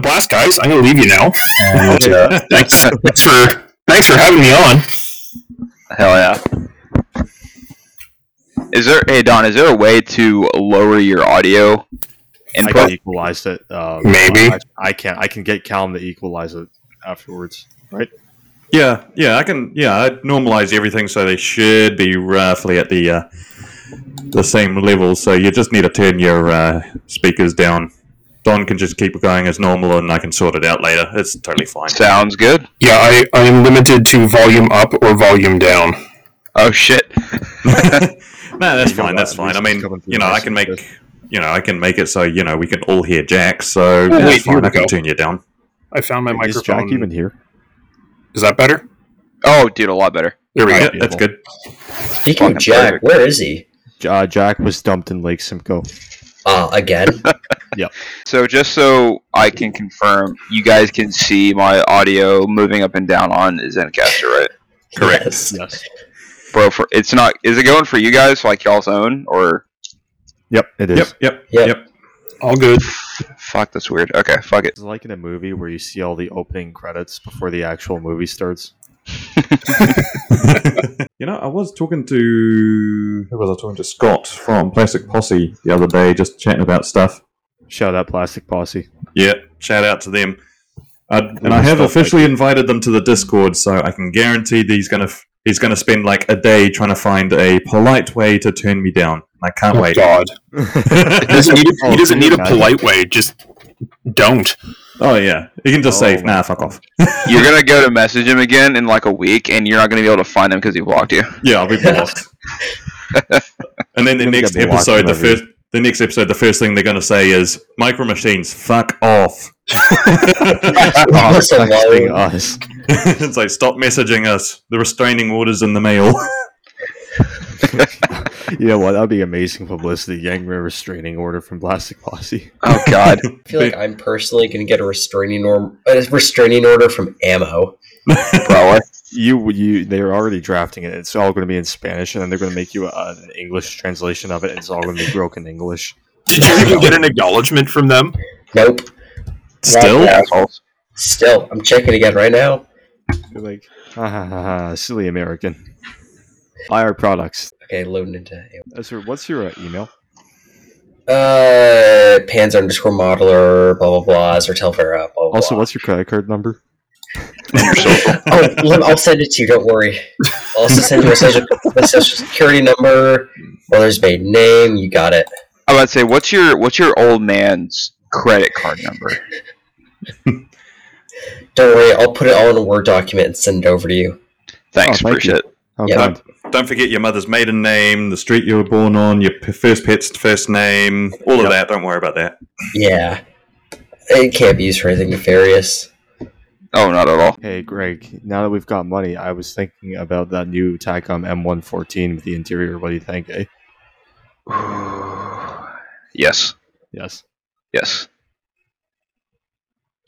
it's been a blast, guys. I'm gonna leave you now. And, uh, thanks, thanks for thanks for having me on. Hell yeah. Is there, hey Don, is there a way to lower your audio I can input? equalize it. Uh, Maybe. I, I can. I can get Callum to equalize it afterwards. Right? Yeah, yeah, I can. Yeah, I normalize everything so they should be roughly at the uh, the same level. So you just need to turn your uh, speakers down. Don can just keep going as normal, and I can sort it out later. It's totally fine. Sounds good. Yeah, I, I am limited to volume up or volume down. Oh shit. No, that's fine. That's fine. I mean, you know, I can make, you know, I can make it so you know we can all hear Jack. So Oh, that's wait, here fine. we I can go. turn you down. I found my Is microphone. Jack even here? Is that better? Oh, dude, a lot better. There we go. that's good. Speaking Fucking of Jack, perfect. where is he? Uh, Jack was dumped in Lake Simcoe. Uh, again? Yeah. So just so I can confirm, you guys can see my audio moving up and down on Zencastr, right? Correct. Yes. Yes. Bro, for it's not. Is it going for you guys like y'all's own or? Yep, it is. Yep, yep, Yep. yep. All good. Fuck, that's weird. Okay, fuck it. It's like in a movie where you see all the opening credits before the actual movie starts. you know, I was talking to who was I talking to? Scott from Plastic Posse the other day, just chatting about stuff. Shout out Plastic Posse. Yeah, shout out to them. Uh, and I have Stuff officially invited them to the Discord, so I can guarantee that he's gonna f- he's gonna spend like a day trying to find a polite way to turn me down. I can't Oh, wait. God. He doesn't need a, he doesn't need a polite way. Just don't. Oh yeah, you can just Oh, say my nah, fuck off. You're gonna go to message him again in like a week, and you're not gonna be able to find him because he blocked you. Yeah, I'll be blocked. and then the You're next episode, the first the next episode, the first thing they're gonna say is micro machines, fuck off. Us alone. Us. it's like stop messaging us. The restraining orders in the mail. You know what? That'd be amazing publicity. Getting a restraining order from Plastic Posse. Oh God. I feel like I'm personally going to get a restraining, order, a restraining order from Ammo. Probably. You, you, they're already drafting it. It's all going to be in Spanish, and then they're going to make you a, an English translation of it. And it's all going to be broken English. Did you even get an acknowledgement from them? Nope. Still, Assholes. Still, I'm checking again right now. You're like, ha ha ha, ha silly American. Buy our products. Okay, loading into Ammo. Uh, sir, what's your uh, email? Uh, Pans underscore modeler, blah blah blah, Zertelvera, blah blah. Also, blah. what's your credit card number? Oh, let- I'll send it to you. Don't worry. I'll also send you a social, a social security number, mother's maiden name. You got it. I would say, what's your what's your old man's credit card number? Don't worry. I'll put it all in a Word document and send it over to you. Thanks, Oh, thank appreciate it. How Yeah. kind. don't forget your mother's maiden name, the street you were born on, your first pet's first name, all of that. Don't worry about that. Yeah, it can't be used for anything nefarious. Oh, not at all. Hey, Greg. Now that we've got money, I was thinking about that new Takom M114 with the interior. What do you think? Eh? yes, Yes. yes.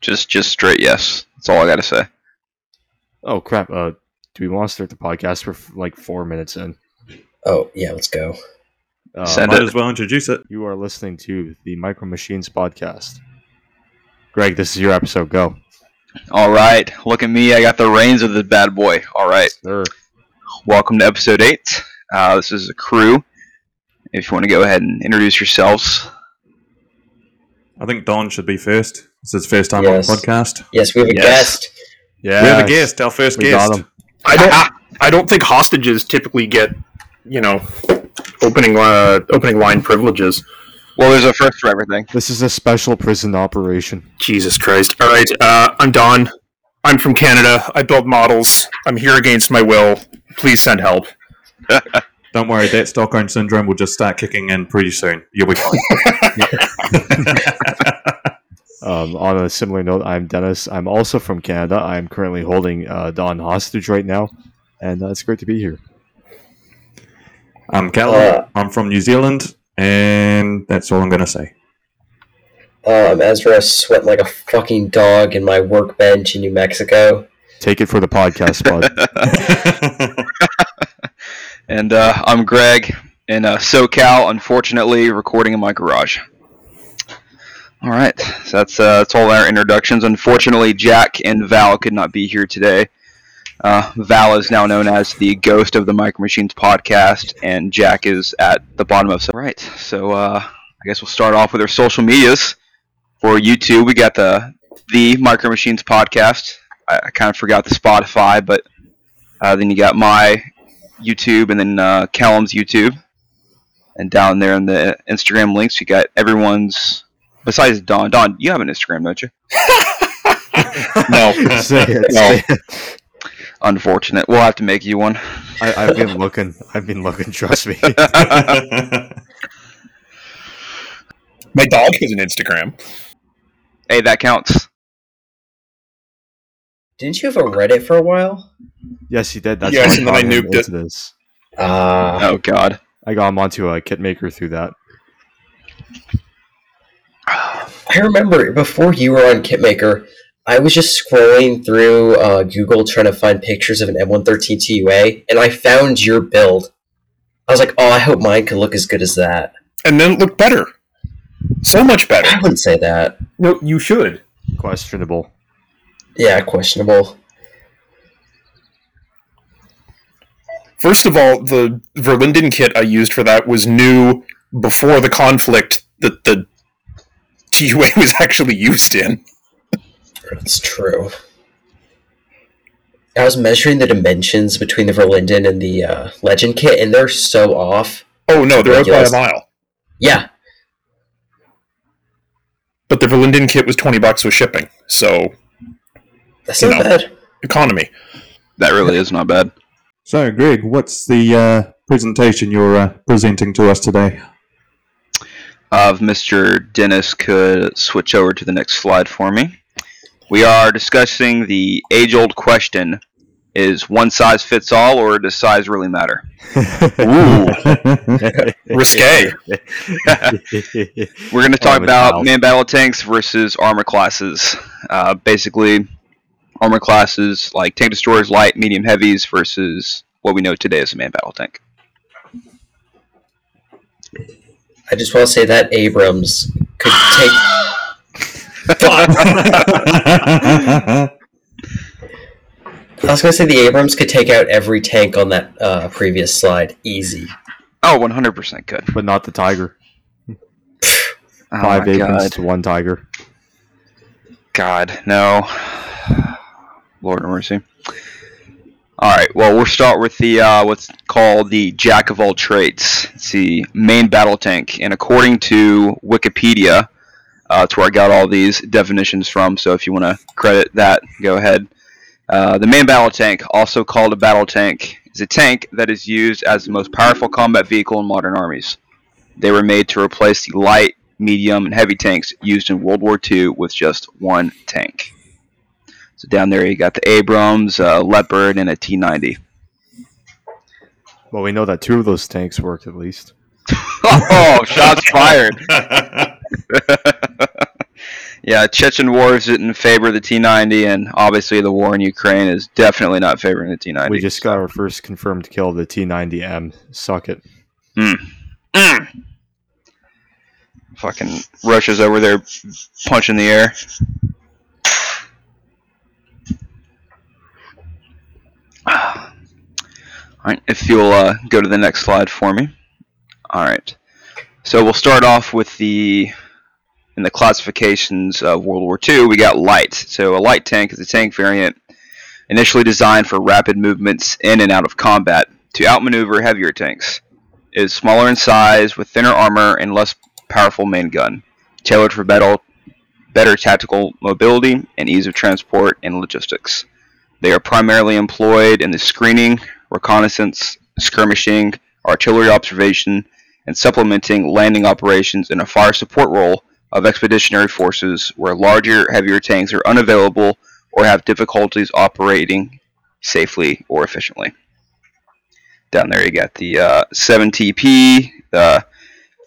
Just just straight yes. That's all I gotta say. Oh crap. Uh, do we want to start the podcast? We're like four minutes in. Oh yeah, let's go. Uh, Send Might it. as well introduce it. You are listening to the Micro Machines podcast. Greg, this is your episode. Go. All right, look at me. I got the reins of the bad boy. All right. Sir. Welcome to episode eight. Uh, this is a crew. If you want to go ahead and introduce yourselves. I think Don should be first. It's his first time Yes. on the podcast. Yes, we have a Yes. guest. Yeah. We have a guest, our first We guest. Got him. I don't. I don't think hostages typically get, you know, opening uh, opening line privileges. Well, there's a first for everything. This is a special prison operation. Jesus Christ! All right, uh, I'm Don. I'm from Canada. I build models. I'm here against my will. Please send help. Don't worry, that Stockholm syndrome will just start kicking in pretty soon. You'll be fine. Um, on a similar note, I'm Dennis. I'm also from Canada. I'm currently holding uh, Don hostage right now, and uh, it's great to be here. I'm Callum. I'm from New Zealand, and that's all I'm going to say. Uh, I'm Ezra, sweating like a fucking dog in my workbench in New Mexico. Take it for the podcast, bud. And uh, I'm Greg in uh, SoCal, unfortunately, recording in my garage. All right, so that's uh, that's all our introductions. Unfortunately, Jack and Val could not be here today. Uh, Val is now known as the ghost of the Micro Machines podcast, and Jack is at the bottom of. All right, so uh, I guess we'll start off with our social medias. For YouTube, we got the the Micro Machines podcast. I, I kind of forgot the Spotify, but uh, then you got my YouTube, and then uh, Callum's YouTube, and down there in the Instagram links, you got everyone's. Besides Don, Don, you have an Instagram, don't you? No. say it, No. say it. Unfortunate. We'll have to make you one. I, I've been looking. I've been looking. Trust me. My dog has an Instagram. Hey, that counts. Didn't you have a Reddit for a while? yes, he did. That's Yes, why and then I nuked it. This. Uh, Oh God. I got him onto a Kitmaker through that. I remember before you were on Kitmaker, I was just scrolling through uh, Google trying to find pictures of an M113 TUA, and I found your build. I was like, oh, I hope mine could look as good as that. And then it looked better. So much better. I wouldn't say that. No, you should. Questionable. Yeah, questionable. First of all, the Verlinden kit I used for that was new before the conflict that the TUA was actually used in. That's true. I was measuring the dimensions between the Verlinden and the uh, Legend kit, and they're so off. Oh no, they're out by a mile. Yeah, But the Verlinden kit was twenty bucks with shipping, so that's not know. bad. economy. That really is not bad. so, Greg, what's the uh, presentation you're uh, presenting to us today? Uh, if Mr. Dennis could switch over to the next slide for me. We are discussing the age-old question: Is one size fits all, or does size really matter? Ooh, risque. We're going to talk about wow. main battle tanks versus armor classes. Uh, basically, armor classes like tank destroyers, light, medium, heavies versus what we know today as a main battle tank. I just want to say that Abrams could take. I was going to say the Abrams could take out every tank on that uh, previous slide. Easy. Oh, 100% could. but not the tiger. Oh Five my Abrams God. to one tiger. God, no. Lord have mercy. All right. Well, we'll start with the uh, what's called the Jack of all trades. It's the main battle tank, and according to Wikipedia, uh, that's where I got all these definitions from. So if you want to credit that, go ahead. Uh, the main battle tank, also called a battle tank, is a tank that is used as the most powerful combat vehicle in modern armies. They were made to replace the light, medium, and heavy tanks used in World War II with just one tank. So down there you got the Abrams, uh, Leopard, and a T90. Well, we know that two of those tanks worked at least. oh, shots fired! yeah, Chechen War is in favor of the T90, and obviously the war in Ukraine is definitely not favoring the T90. We just got our first confirmed kill of the T90M. Suck it. Mm. Fucking Russia's over there punching the air. Alright, if you'll uh, go to the next slide for me. Alright. So we'll start off with the in the classifications of World War II, we got light. So a light tank is a tank variant initially designed for rapid movements in and out of combat to outmaneuver heavier tanks. It is smaller in size with thinner armor and less powerful main gun, tailored for better, better tactical mobility and ease of transport and logistics. They are primarily employed in the screening, reconnaissance, skirmishing, artillery observation, and supplementing landing operations in a fire support role of expeditionary forces where larger, heavier tanks are unavailable or have difficulties operating safely or efficiently. Down there, you got the uh, 7TP, the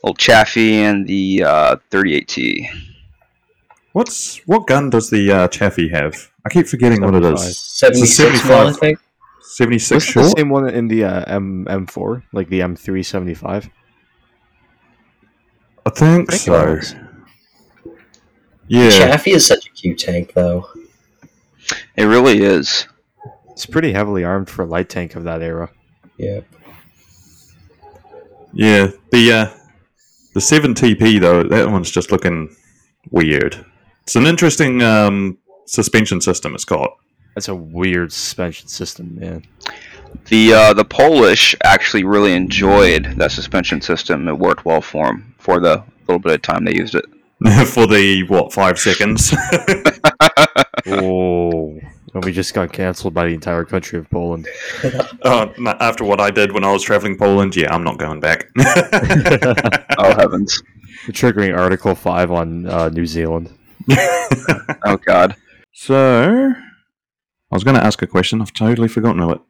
old Chaffee, and the uh, 38T. What's what gun does the uh, Chaffee have? I keep forgetting what it is. 76 I think. Seventy six Wasn't the same one in the uh, M M4, like the M375. I think I think so. Yeah. Chaffee is such a cute tank, though. It really is. It's pretty heavily armed for a light tank of that era. Yeah. Yeah. The uh, the seven TP though, that one's just looking weird. It's an interesting um, suspension system It's called. got. That's a weird suspension system, man. The uh, the Polish actually really enjoyed that suspension system. It worked well for them for the little bit of time they used it. for the what five seconds. Oh, and we just got cancelled by the entire country of Poland. no, after what I did when I was traveling Poland, yeah, I'm not going back. Oh heavens! Triggering Article Five on uh, New Zealand. Oh god! so, I was going to ask a question. I've totally forgotten it.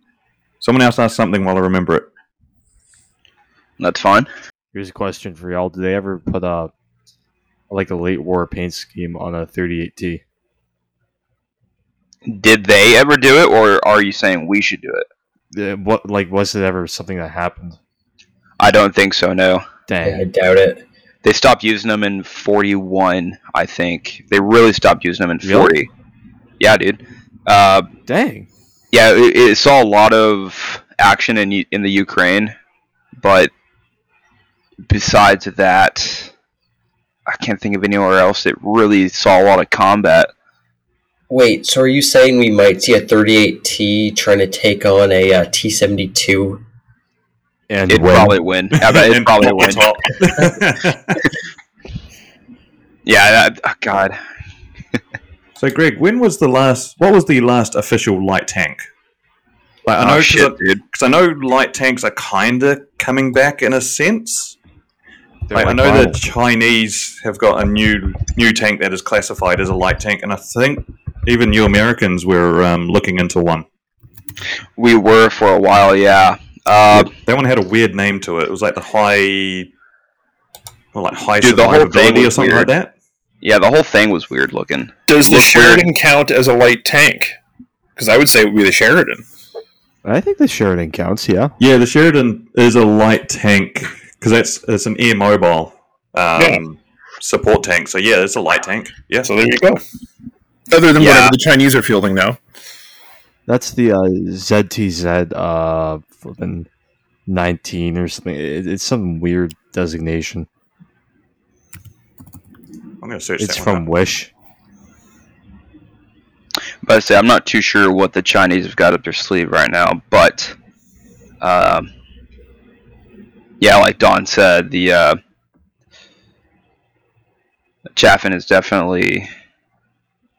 Someone else asked something while I remember it. That's fine. Here's a question for y'all: Do they ever put a like a late war paint scheme on a 38T? Did they ever do it, or are you saying we should do it? What like was it ever something that happened? I don't think so. No, Dang. I doubt it. They stopped using them in forty-one. I think they really stopped using them in Really? forty. Yeah, dude. Uh, Dang. yeah, it, it saw a lot of action in in the Ukraine, but besides that, I can't think of anywhere else that really saw a lot of combat. Wait, so are you saying we might see a 38T trying to take on a uh, T72? And It'd when? probably win. I bet it'd probably win. Yeah, that, oh, God. so, Greg, when was the last? What was the last official light tank? Like, I know oh, because shit, dude. I know light tanks are kind of coming back in a sense. They're Like, I know wow. the Chinese have got a new new tank that is classified as a light tank, and I think even you Americans were um, looking into one. We were for a while, yeah. Uh, That one had a weird name to it. It was like the high, well, like high Dude, the whole thing survivability or something weird. like that. yeah, the whole thing was weird looking. Does the Look weird. Sheridan count as a light tank? Because I would say it would be the Sheridan. I think the Sheridan counts. Yeah. Yeah, the Sheridan is a light tank because that's it's an air mobile um, Yeah. support tank. So yeah, it's a light tank. Yeah, So there you go. Other than Yeah. whatever the Chinese are fielding now. That's the uh, ZTZ uh, flipping 19 or something. It, it's some weird designation. I'm gonna search. It's that one from up. Wish. But I say I'm not too sure what the Chinese have got up their sleeve right now, but um, yeah, like Don said, the uh, Chaffin is definitely,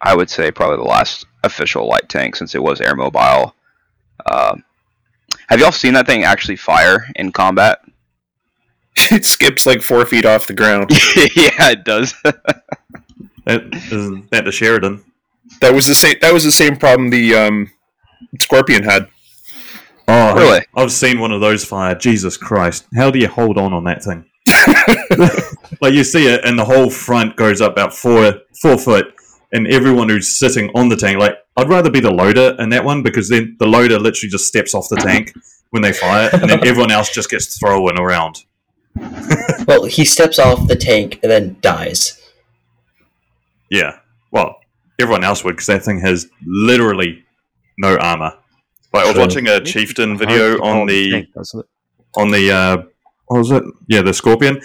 I would say, probably the last official light tank since it was air mobile. Um have y'all seen that thing actually fire in combat? it skips like four feet off the ground. yeah, it does. That, isn't that the Sheridan? That was the same. That was the same problem the um, Scorpion had. Oh, Really? I've seen one of those fire. Jesus Christ! How do you hold on on that thing? like you see it, and the whole front goes up about four four foot, and everyone who's sitting on the tank, like I'd rather be the loader in that one because then the loader literally just steps off the tank when they fire, and then everyone else just gets thrown around. Well, he steps off the tank and then dies. Yeah, well, everyone else would because that thing has literally no armor. Like I was watching a chieftain video on the tank, doesn't it? on the uh, what was it? Yeah, the scorpion,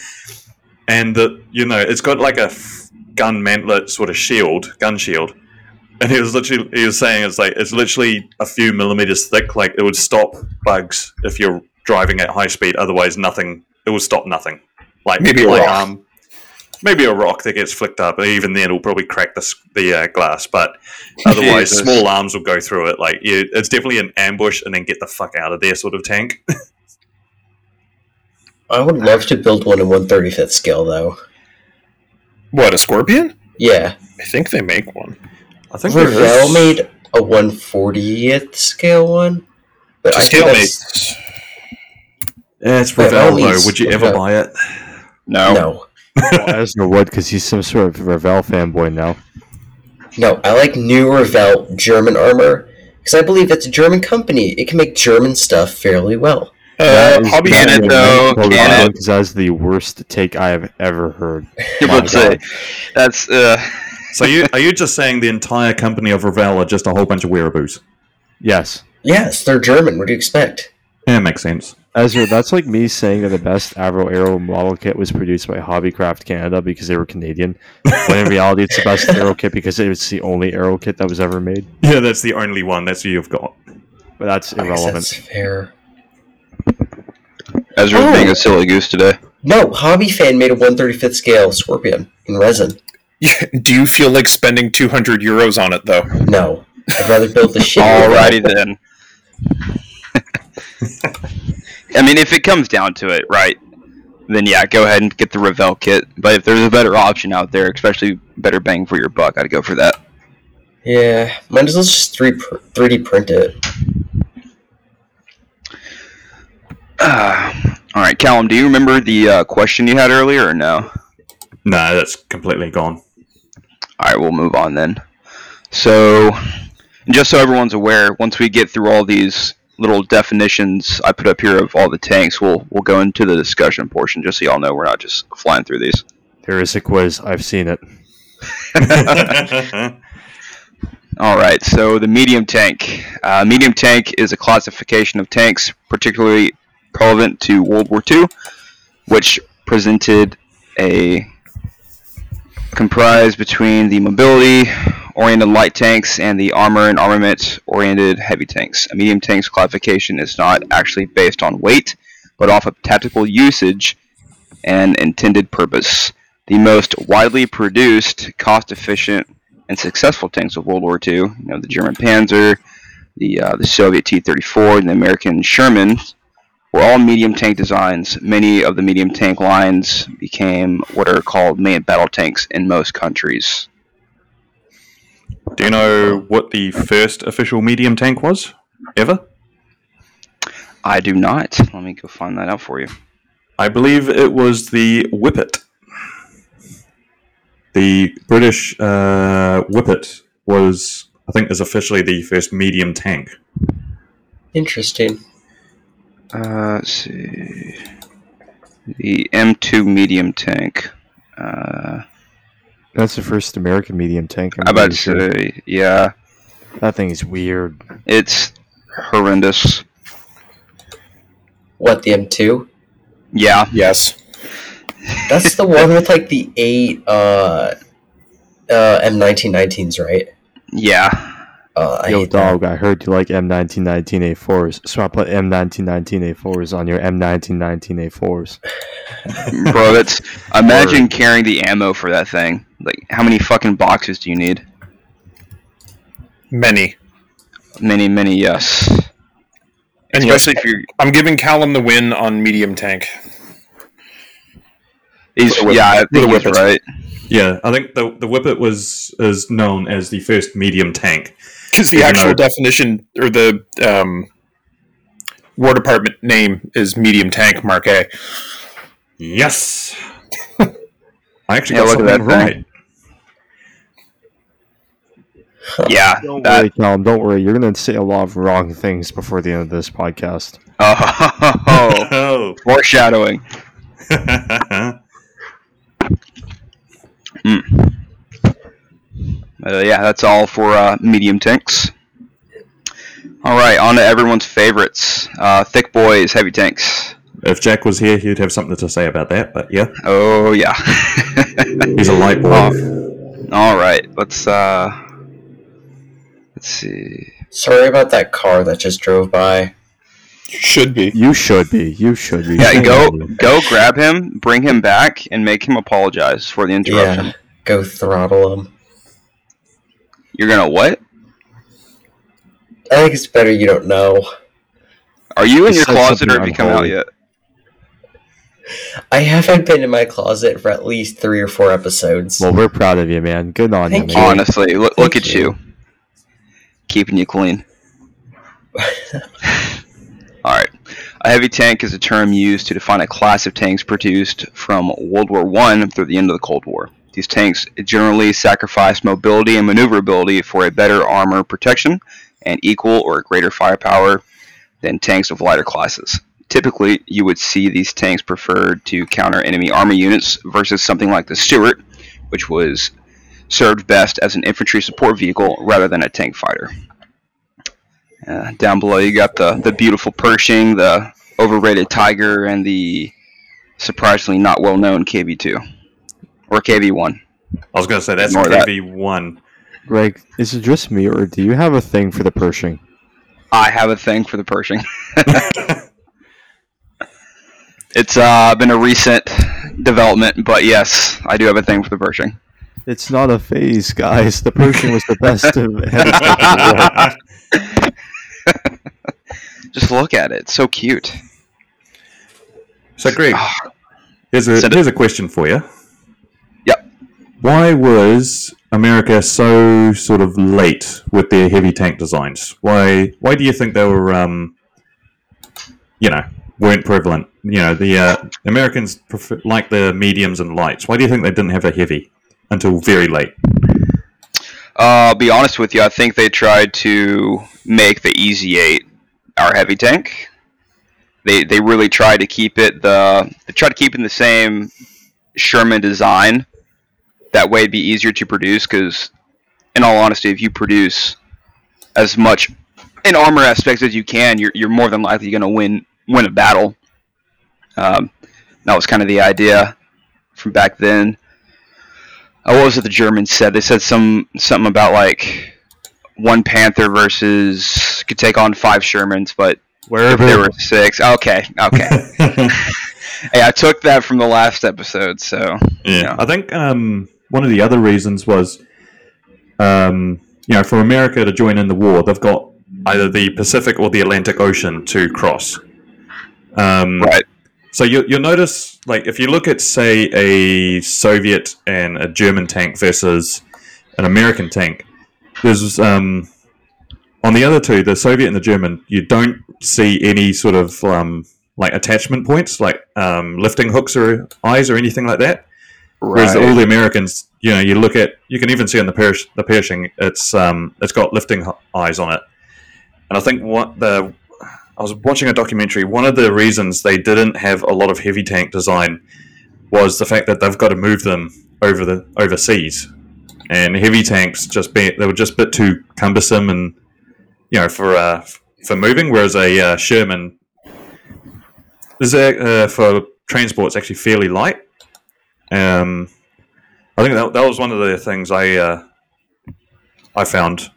and the you know it's got like a f- gun mantlet sort of shield, gun shield, and he was literally he was saying it's like it's literally a few millimeters thick, like it would stop bugs if you're driving at high speed. Otherwise, nothing. It would stop nothing. Like Maybe a like, rock. um, maybe a rock that gets flicked up. Even then, it'll probably crack the the uh, glass. But otherwise, Jesus. small arms will go through it. Like you, it's definitely an ambush and then get the fuck out of there sort of tank. I would love to build one in 135th scale, though. What a Scorpion? Yeah. I think they make one. I think there Revell made a 140th scale one. But I think that's, Stalemates. Yeah, it's Wait, Revell though. Would you ever okay. buy it? no. no. Asner would because he's some sort of Revell fanboy now. No, I like new Revell German armor because I believe it's a German company. It can make German stuff fairly well. Uh, Hobby Can it, though? Can it? Because that's the worst take I have ever heard. I My say that's uh, So you are you just saying the entire company of Revell are just a whole bunch of wearaboos? Yes. Yes, they're German. What do you expect? Yeah, makes sense. Ezra, that's like me saying that the best Avro Arrow model kit was produced by Hobbycraft Canada because they were Canadian. When in reality, it's the best Arrow kit because it's the only Arrow kit that was ever made. Yeah, that's the only one. That's who you've got. But that's I guess irrelevant. that's fair. Ezra's Oh. being a silly goose today. No, Hobby Fan made a 135th scale Scorpion in resin. Do you feel like spending 200 euros on it, though? No, I'd rather build the shit. Alrighty then. I mean, if it comes down to it, right? Then yeah, go ahead and get the Revell kit. But if there's a better option out there, especially better bang for your buck, I'd go for that. Yeah, might as well just 3 3D print it. Uh, all right, Callum, do you remember the uh, question you had earlier, or no? No, that's completely gone. All right, we'll move on then. So, just so everyone's aware, once we get through all these little definitions I put up here of all the tanks, we'll we'll go into the discussion portion. Just so y'all know, we're not just flying through these. There is a quiz. I've seen it. All right, so the medium tank. Uh, medium tank is a classification of tanks particularly relevant to World War II, which presented a comprised between the mobility oriented light tanks and the armor and armament oriented heavy tanks. A medium tank's classification is not actually based on weight, but off of tactical usage and intended purpose. The most widely produced, cost efficient, and successful tanks of World War II, you know, the German Panzer, the uh, the Soviet T-34, and the American Sherman, were all medium tank designs. Many of the medium tank lines became what are called main battle tanks in most countries. Do you know what the first official medium tank was? Ever? I do not. Let me go find that out for you. I believe it was the Whippet. The British uh, Whippet was, I think, is officially the first medium tank. Interesting. Uh, let's see. The M2 medium tank. Uh, That's the first American medium tank. I'm I'm about to sure. say, yeah, That thing is weird. it's horrendous. What, the M2? Yeah, Yes. That's the one with like the eight uh, uh, M1919s, right? yeah. Uh, I Yo, hate that. dog, I heard you like M1919A4s, so I put M1919A4s on your M1919A4s. Bro, that's imagine carrying the ammo for that thing. Like, how many fucking boxes do you need? Many. Many, many, yes. And yes, Especially if you're, I'm giving Callum the win on medium tank. he's, With yeah, I with a think he's right. Yeah, I think the the Whippet was is known as the first medium tank. Because the actual though- definition, or the um, War Department name is medium tank Mark A. Yes. I actually Yeah, got look at something that thing. right. Yeah, Don't that, worry, Callum, don't worry. You're going to say a lot of wrong things before the end of this podcast. oh, Oh. foreshadowing. Uh, yeah, that's all for uh, medium tanks. All right, on to everyone's favorites. Uh, thick boys, heavy tanks. if Jack was here, he'd have something to say about that. But yeah, Oh yeah. he's a light boy. Oh. All right, let's uh, let's see. Sorry about that car that just drove by. You should be. You should be. You should be. Yeah, go go grab him, bring him back, and make him apologize for the interruption. Yeah, go throttle him. You're gonna what? I think it's better you don't know. Are you in He your said closet or something have you come out unholy. yet? I haven't been in my closet for at least three or four episodes. Well, we're proud of you, man. Good on Thank you, you. man. Honestly, look, look Thank at you. keeping you clean. All right. A heavy tank is a term used to define a class of tanks produced from World War One through the end of the Cold War. These tanks generally sacrifice mobility and maneuverability for a better armor protection and equal or greater firepower than tanks of lighter classes. Typically, you would see these tanks preferred to counter enemy army units versus something like the Stuart, which was served best as an infantry support vehicle rather than a tank fighter. Uh, down below, you got the, the beautiful Pershing, the overrated Tiger, and the surprisingly not well known KV2 or KV1. I was going to say that's Ignore that. KV one. Greg, is it just me, or do you have a thing for the Pershing? I have a thing for the Pershing. it's uh, been a recent development, but yes, I do have a thing for the Pershing. It's not a phase, guys. The Pershing was the best of heavy tank in the war. Just look at it; it's so cute. So, Greg, here's a here's a question for you. Why was America so sort of late with their heavy tank designs? Why why do you think they were um, you know weren't prevalent? You know the uh, Americans prefer, like the mediums and lights. Why do you think they didn't have a heavy until very late? Uh, I'll be honest with you. I think they tried to make the Easy Eight our heavy tank. They they really tried to keep it the they tried to keep it in the same Sherman design. That way, it'd be easier to produce. Because, in all honesty, if you produce as much in armor aspects as you can, you're you're more than likely going to win win a battle. Um, that was kind of the idea from back then. Uh, what was it the Germans said? They said some something about like one Panther versus could take on five Shermans, but if there were six, okay, okay. hey, I took that from the last episode, so Yeah. I think um, one of the other reasons was, um, you know, for America to join in the war, they've got either the Pacific or the Atlantic Ocean to cross. Um, right, So you, you'll notice, like, if you look at, say, a Soviet and a German tank versus an American tank, there's um, on the other two, the Soviet and the German, you don't see any sort of um, like attachment points, like um, lifting hooks or eyes or anything like that. Whereas all the Americans, you know, you look at, you can even see on the Persh, the Pershing, it's um, it's got lifting eyes on it. And I think what the I was watching a documentary. One of the reasons they didn't have a lot of heavy tank design was the fact that they've got to move them over the overseas, and heavy tanks just be they were just a bit too cumbersome and you know for uh, for moving. Whereas a uh, Sherman is uh, for transport it's actually fairly light. Um, I think that, that was one of the things I uh, I found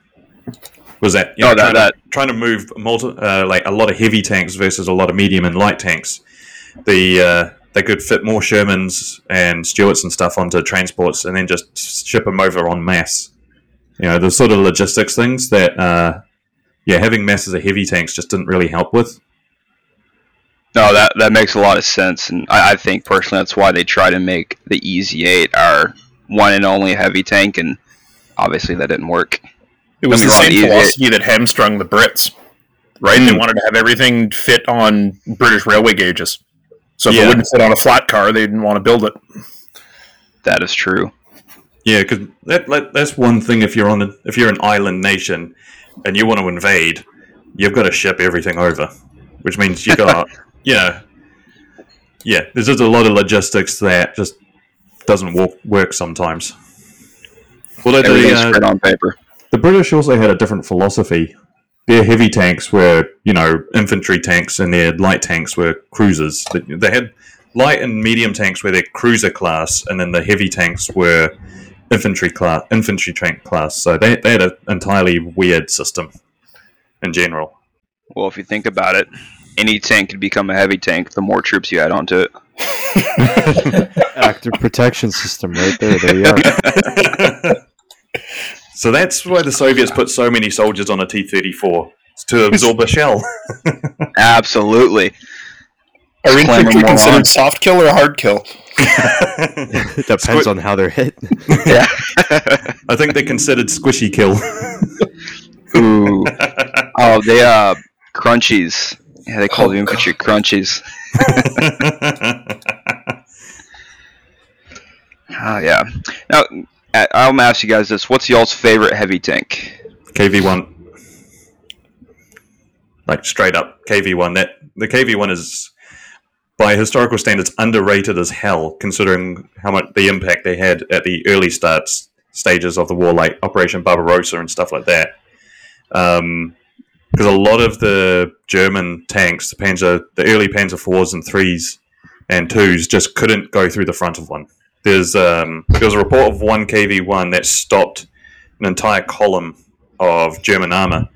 was that you Oh, know, that- trying, that- To, trying to move multi, uh, like a lot of heavy tanks versus a lot of medium and light tanks. The uh, they could fit more Shermans and Stuarts and stuff onto transports and then just ship them over en masse. You know, the sort of logistics things that uh, yeah, having masses of heavy tanks just didn't really help with. No, that that makes a lot of sense, and I, I think personally that's why they try to make the Easy Eight our one and only heavy tank, and obviously that didn't work. It was the wrong, same you- philosophy that hamstrung the Brits, right? They Hmm. wanted to have everything fit on British railway gauges. So if Yeah. it wouldn't fit on a flat car, they didn't want to build it. That is true. Yeah, because that, that that's one thing. If you're on a, if you're an island nation and you want to invade, you've got to ship everything over, which means you got you know, yeah. There's just a lot of logistics that just doesn't work, work sometimes. Although the, uh, spread on paper. the British also had a different philosophy. Their heavy tanks were, you know, infantry tanks, and their light tanks were cruisers. They, they had light and medium tanks were their cruiser class, and then the heavy tanks were infantry class, infantry tank class. So they, they had an entirely weird system in general. Well, if you think about it, any tank could become a heavy tank the more troops you add onto it. Active protection system right there. There you are. So that's why the Soviets put so many soldiers on a T thirty four to absorb a shell. Absolutely. Are infantry considered on. soft kill or hard kill? It depends Squid- on how they're hit. Yeah. I think they're considered squishy kill. Ooh. Oh, they uh crunchies. Yeah, they call oh, the infantry crunchies. Oh yeah. Now, I- I'll ask you guys this: What's y'all's favorite heavy tank? KV1. Like straight up KV1. That the KV1 is by historical standards underrated as hell, considering how much the impact they had at the early starts stages of the war, like Operation Barbarossa and stuff like that. Um, Because a lot of the German tanks, the Panzer, the early Panzer fours and threes and twos, just couldn't go through the front of one. There's um, there was a report of one KV one that stopped an entire column of German armor,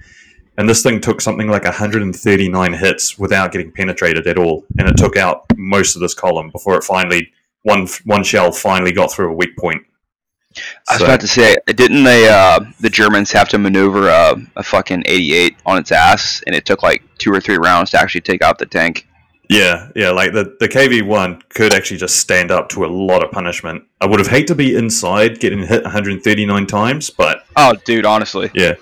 and this thing took something like 139 hits without getting penetrated at all, and it took out most of this column before it finally one one shell finally got through a weak point. I was So- about to say, didn't they? Uh, the Germans have to maneuver a, a fucking 88 on its ass, and it took like two or three rounds to actually take out the tank. Yeah, yeah, like the, the KV1 could actually just stand up to a lot of punishment. I would have hated to be inside getting hit 139 times, but Oh, dude, honestly, yeah.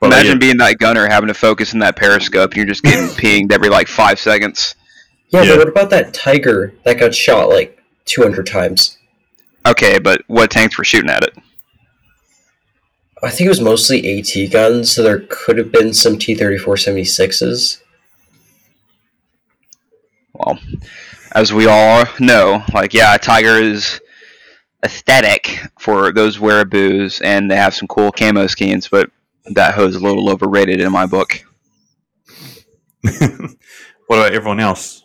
But imagine yeah, being that gunner having to focus in that periscope. and You're just getting pinged every like five seconds. Yeah, Yeah. but what about that tiger that got shot like 200 times? Okay, but what tanks were shooting at it? I think it was mostly AT guns, so there could have been some T 3476s. Well, as we all know, like yeah, Tiger is aesthetic for those wearaboos, and they have some cool camo schemes, but that hoe's a little overrated in my book. what about everyone else?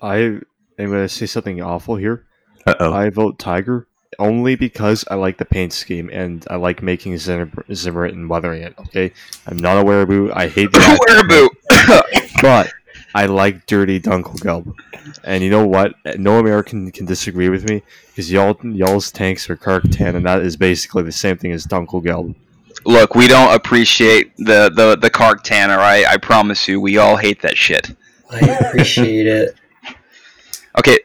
I am going to say something awful here. Uh oh. I vote Tiger only because I like the paint scheme and I like making Zimmer, Zimmer and weathering it. Okay, I'm not a wearaboo. I hate the Wearaboo. but I like dirty Dunkelgelb. And you know what? No American can disagree with me because y'all y'all's tanks are Karkatan, and that is basically the same thing as Dunkelgelb. Look, we don't appreciate the the the Kark Tan, all right? I promise you, we all hate that shit. I appreciate it. Okay,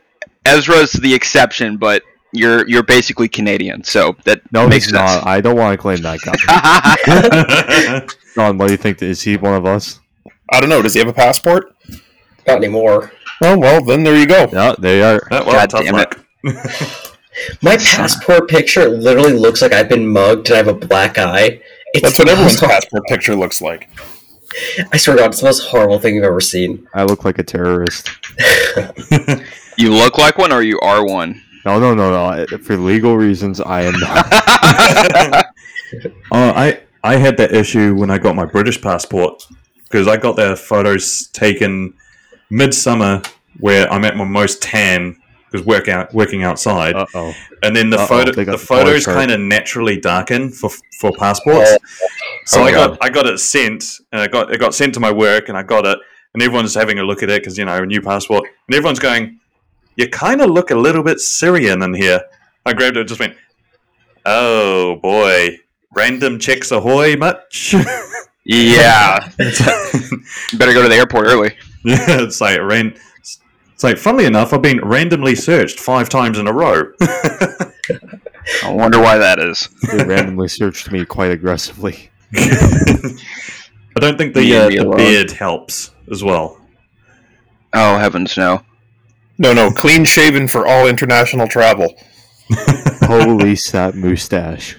Ezra's the exception, but you're you're basically Canadian, so that No, makes he's sense. not. I don't want to claim that guy. Don, what do you think? Is he one of us? I don't know. Does he have a passport? Not anymore. Oh well, then there you go. Yeah, they are. Oh, well, God tough damn luck. My passport picture literally looks like I've been mugged and I have a black eye. It's That's what everyone's most- passport picture looks like. I swear to God, it's the most horrible thing you've ever seen. I look like a terrorist. You look like one, or you are one. No, no, no, no. I- For legal reasons, I am not. Oh, I I had that issue when I got my British passport because I got the photos taken midsummer where I'm at my most tan because work out working outside, Uh oh. and then the uh-oh, photo they got the the color photos chart. kind of naturally darken for for passports. So Oh I my got I got it sent, and I got it got sent to my work, and I got it, and everyone's having a look at it because you know a new passport, and everyone's going, "You kind of look a little bit Syrian in here." I grabbed it, and just went, "Oh boy, random chicks ahoy, much." Yeah, better go to the airport early. yeah, it's like ran. It's like, funnily enough, I've been randomly searched five times in a row. I wonder why that is. They randomly searched me quite aggressively. I don't think the, uh, the beard helps as well. Oh heavens, no! No, no, clean shaven for all international travel. Police that mustache.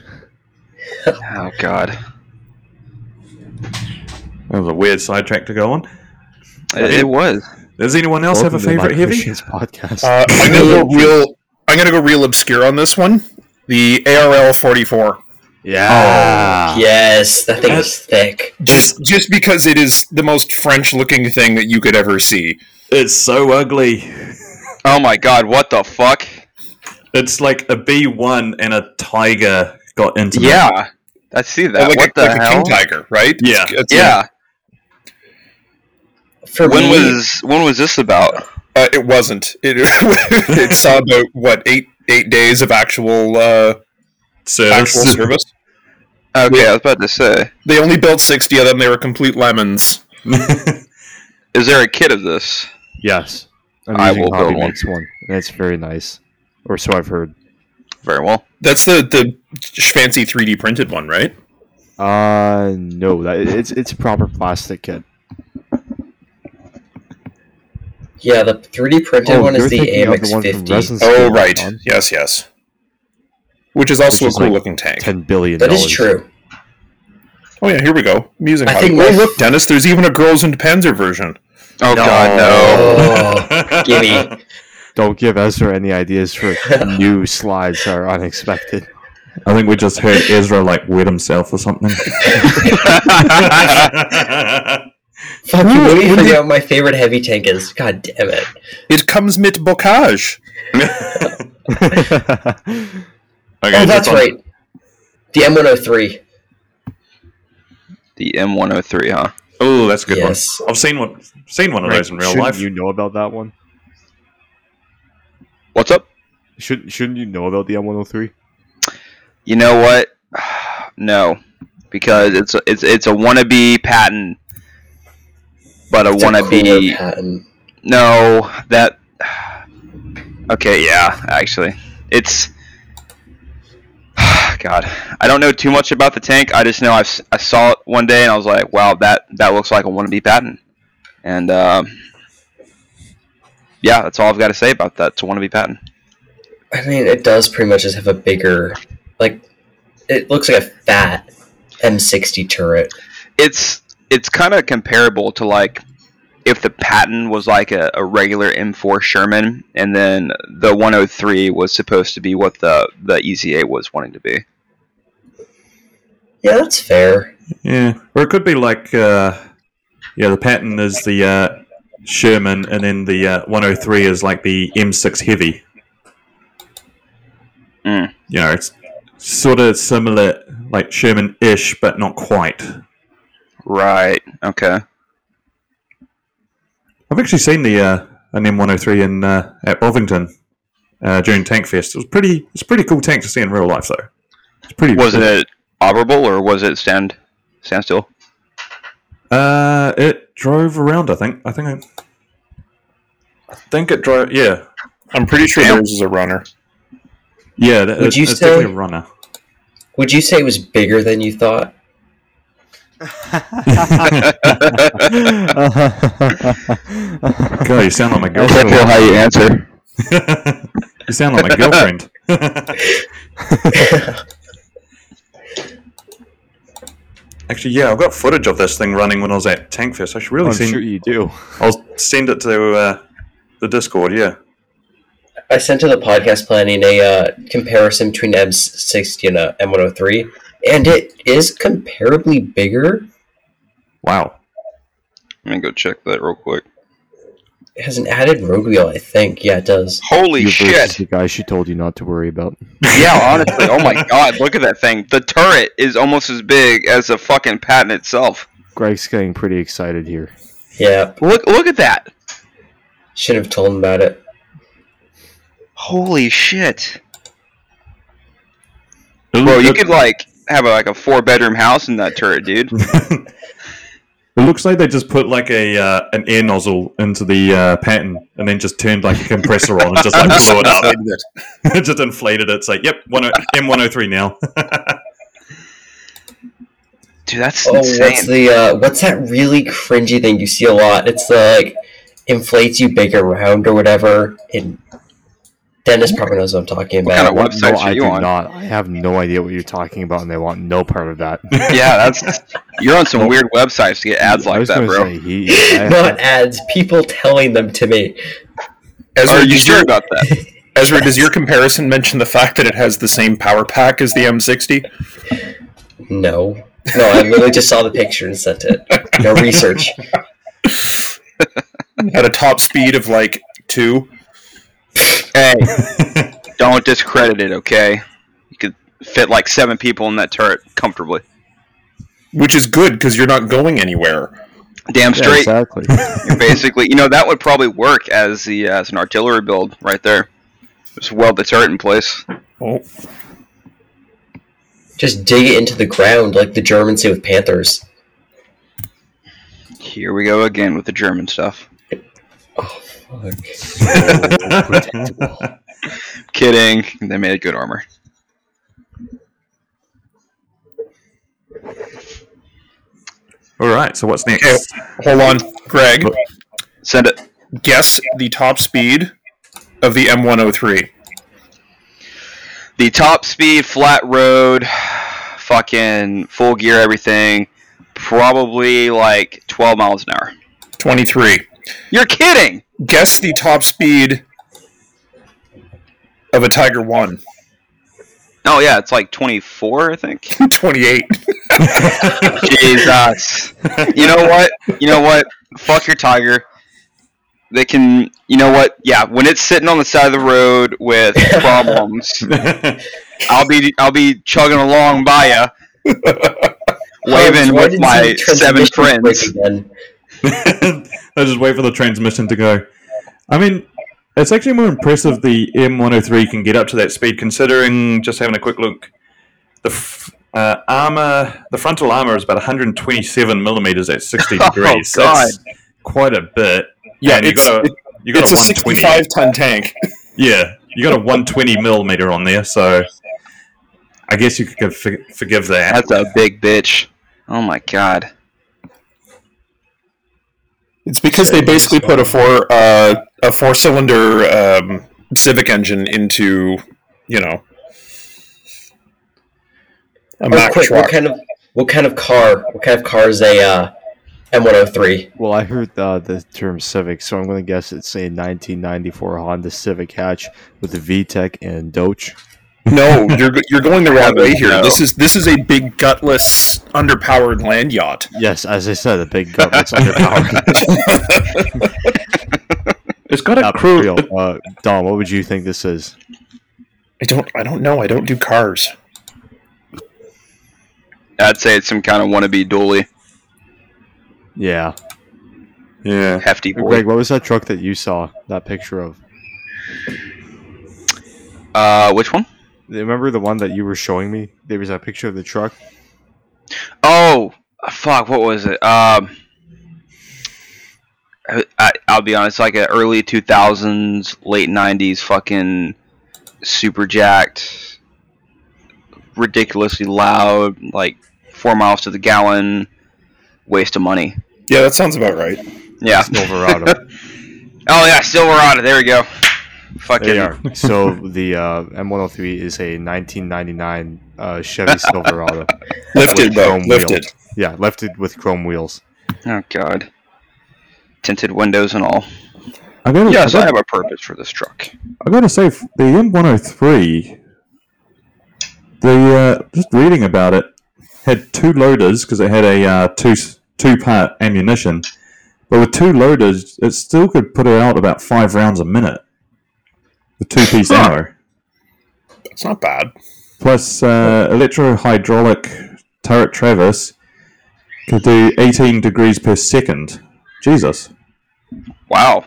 Oh god, That was a weird sidetrack to go on. it, it was. Does anyone else have a favorite heavy? Podcast. Uh, I'm gonna go real. I'm gonna go real obscure on this one. The ARL 44. yeah. Yes, that thing is thick. Just just because it is the most French looking thing that you could ever see. It's so ugly. Oh my god, what the fuck? It's like a B1 and a tiger got into Yeah, I see that. like what a, the like a king tiger, right? Yeah. It's- it's a- Yeah. For When me, was when was this about? uh, it wasn't. It, it saw about what eight eight days of actual uh, service. actual service. Okay, I was about to say. They only built sixty of them. They were complete lemons. Is there a kit of this? Yes. I'm I will Hobby build one. makes one, and it's very nice. Or so I've heard. Very well. That's the the fancy three D printed one, right? Uh, no, that it's it's a proper plastic kit. yeah, the 3D printed Oh, one is the AMX the one from 50. Oh, right. Don. Yes, yes. Which is also Which is a cool like looking tank. Ten billion. That is true. Oh yeah, here we go. I'm using I Hobby. think Oh look, Dennis, there's even a Girls and Panzer version. Oh god, no. Gimme. Don't give Ezra any ideas for new slides that are unexpected. I think we just heard Ezra like wet himself or something. Fuck you, made me figure out what my favorite heavy tank is. God damn it. It comes mit bocage. Okay, oh, that's on- right. The M103. The M103, huh? Oh, that's a good Yes. one. I've seen one, seen one of those in real shouldn't life. you know about that one? What's up? Should shouldn't you know about the M103? You know what? No, because it's a, it's it's a wannabe Patton, but a It's a wannabe. cooler Patton. No, that. Okay, yeah, actually, it's. God, I don't know too much about the tank. I just know I've, s- I saw it one day and I was like, wow, that that looks like a wannabe Patton, and um, yeah, that's all I've got to say about that. It's a wannabe Patton. I mean, it does pretty much just have a bigger, like, it looks like a fat M60 turret. it's it's kind of comparable to like if the Patton was like a, a regular M4 Sherman, and then the 103 was supposed to be what the the EZ8 was wanting to be. Yeah, that's fair. Yeah, or it could be like, uh, yeah, the Patton is the uh, Sherman, and then the uh, 103 is like the M6 Heavy. Mm. You know, it's sort of similar, like Sherman-ish, but not quite. Right. Okay. I've actually seen the uh, an M103 in uh, at Bovington uh, during Tank Fest. It was pretty. It's a pretty cool tank to see in real life, though. It's pretty. Was cool. it operable or was it stand standstill? Uh, it drove around. I think. I think. I, I think it drove. Yeah, I'm pretty sure Damn. theirs is a runner. yeah. That, Would you it's say- definitely a runner. Would you say it was bigger than you thought? God, you sound like my I feel girlfriend. how you answer. you sound like my girlfriend. Actually, yeah, I've got footage of this thing running when I was at Tank Fest. I should really I'm send. sure you do. I'll send it to uh, the Discord. Yeah. I sent to the podcast planning a uh, comparison between M60 and a M103, and it is comparably bigger. Wow. Let me go check that real quick. It has an added road wheel, I think. Yeah, it does. Holy You versus shit! the guy she told you not to worry about. Yeah, honestly. Oh my god, look at that thing. The turret is almost as big as the fucking Patton itself. Greg's getting pretty excited here. Yeah, Look look at that. should have told him about it. Holy shit. It Bro, you could like have a, like a four bedroom house in that turret, dude. It looks like they just put like a uh, an air nozzle into the uh, Patton and then just turned like a compressor on and just like blew it up. it just inflated it. It's like, yep, one M one hundred three now. Dude, that's Oh, insane. what's the uh, what's that really cringy thing you see a lot? It's the like inflates you big around or whatever. And Dennis probably knows what I'm talking about. What about. kind of websites no, are I you do on? not. I have no idea what you're talking about, and they want no part of that. yeah, that's you're on some weird websites to get ads I like was that, bro. say he. I- Not ads, people telling them to me. Ezra, Are you sure your, about that? Ezra, does your comparison mention the fact that it has the same power pack as the M60? No. No, I literally just saw the picture and sent it. No research. At a top speed of like two. Hey, don't discredit it, okay? You could fit like seven people in that turret comfortably. Which is good because you're not going anywhere. Damn yeah, straight. exactly. You're basically, you know, that would probably work as the uh, as an artillery build right there. Just weld the turret in place. Oh, Just dig it into the ground like the Germans say with Panthers. Here we go again with the German stuff. Oh, fuck. Kidding. They made good armor. All right. So what's next? hold on, Greg. Send it. Guess the top speed of the M103. The top speed, flat road, fucking full gear, everything. Probably like 12 miles an hour. 23. You're kidding! Guess the top speed of a Tiger 1. Oh yeah, it's like 24, I think. 28. Jesus. You know what? You know what? Fuck your tiger. They can. You know what? Yeah, when it's sitting on the side of the road with problems, I'll be I'll be chugging along by ya, waving with my seven friends. I just wait for the transmission to go. I mean, it's actually more impressive the M103 can get up to that speed, considering just having a quick look. The f- uh, armor, the frontal armor is about 127 millimeters at 60 degrees. Oh. God. That's quite a bit. Yeah, and you got a you got it's a a 65 ton tank. Yeah, you got a 120 millimeter on there, so I guess you could forgive that. That's a big bitch. Oh my god. It's because they basically put a four uh, a four cylinder um, Civic engine into you know a Oh, Mack quick, truck. what kind of what kind of car? What kind of car is a uh, M103? Well, I heard uh, the term Civic, so I'm going to guess it's a 1994 Honda Civic hatch with the VTEC and Doge. No, you're you're going the wrong way here. No. This is this is a big gutless underpowered land yacht. Yes, as I said, a big gut that's underpowered. It's got a Not crew. real. Uh, Dom, what would you think this is? I don't I don't know. I don't do cars. I'd say it's some kind of wannabe dually, Yeah. Yeah. hefty boy. Greg, what was that truck that you saw that picture of? Uh, which one? Remember the one that you were showing me? There was that picture of the truck. Oh, fuck! What was it? Um, I, I, I'll be honest, like an early two thousands, late nineties, fucking super jacked, ridiculously loud, like four miles to the gallon, waste of money. Yeah, that sounds about right. Yeah. Silverado. Oh yeah, Silverado. There we go. Fucking. They are. So the uh, M103 is a 1999 uh, Chevy Silverado. Lifted With though, chrome lifted. Yeah, lifted with chrome wheels. Oh god. Tinted windows and all. I gotta, Yes, I I gotta, have a purpose for this truck. I gotta say, the M103, the uh, just reading about it, had two loaders because it had a uh, two two part ammunition, but with two loaders, it still could put out about five rounds a minute. The two piece Huh. ammo, It's not bad. plus uh, electro hydraulic turret traverse could do 18 degrees per second. Jesus, Wow.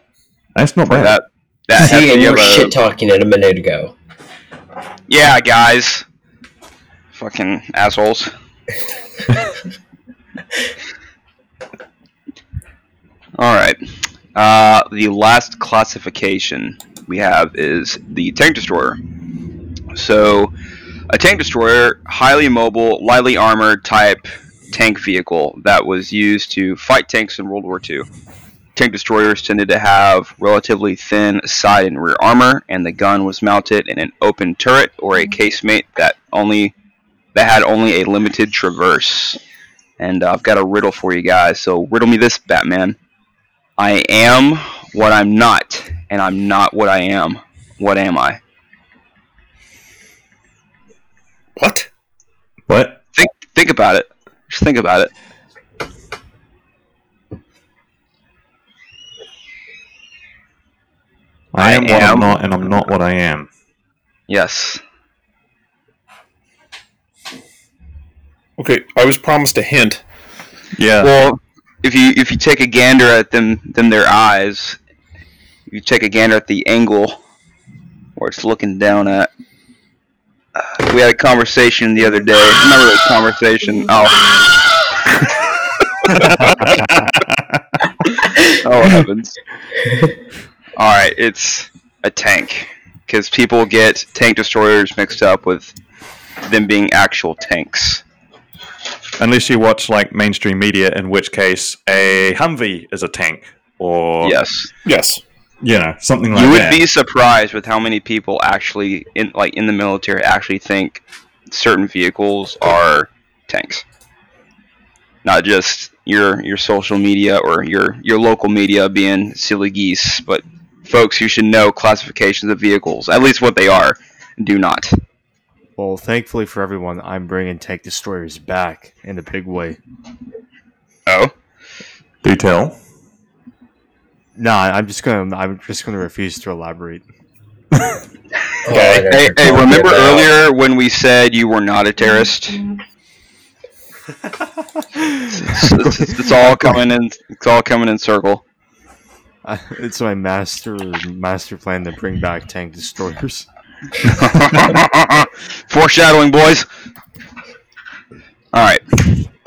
that's not bad. that. That See, and you were shit talking it a minute ago. Yeah, guys. Fucking assholes. Alright. Uh, the last classification we have is the tank destroyer. So, a tank destroyer, highly mobile, lightly armored type tank vehicle that was used to fight tanks in World War II. Tank destroyers tended to have relatively thin side and rear armor, and the gun was mounted in an open turret or a casemate that only that had only a limited traverse. And uh, I've got a riddle for you guys. So riddle me this, Batman. I am what I'm not, and I'm not what I am. What am I? What? What? Think think about it. Just think about it. I I am what I'm am- not, and I'm not what I am. Yes. Okay, I was promised a hint. Yeah. Well, if you if you take a gander at them them their eyes, you take a gander at the angle where it's looking down at. Uh, we had a conversation the other day. Not really a conversation. Oh. oh heavens! All right, it's a tank because people get tank destroyers mixed up with them being actual tanks. Unless you watch like mainstream media, in which case a Humvee is a tank, or Yes. Yes. You know something like that. you would that. be surprised with how many people actually in like in the military actually think certain vehicles are tanks not just your your social media or your your local media being silly geese but folks who should know classifications of vehicles at least what they are do not Well, thankfully for everyone, I'm bringing tank destroyers back in a big way. Oh, Do tell. Nah, I'm just gonna I'm just gonna refuse to elaborate. Oh, hey, hey, remember earlier when we said you were not a terrorist? it's, it's- it's all coming in. It's all coming in circle. I, it's my master master plan to bring back tank destroyers. Foreshadowing, boys. All right.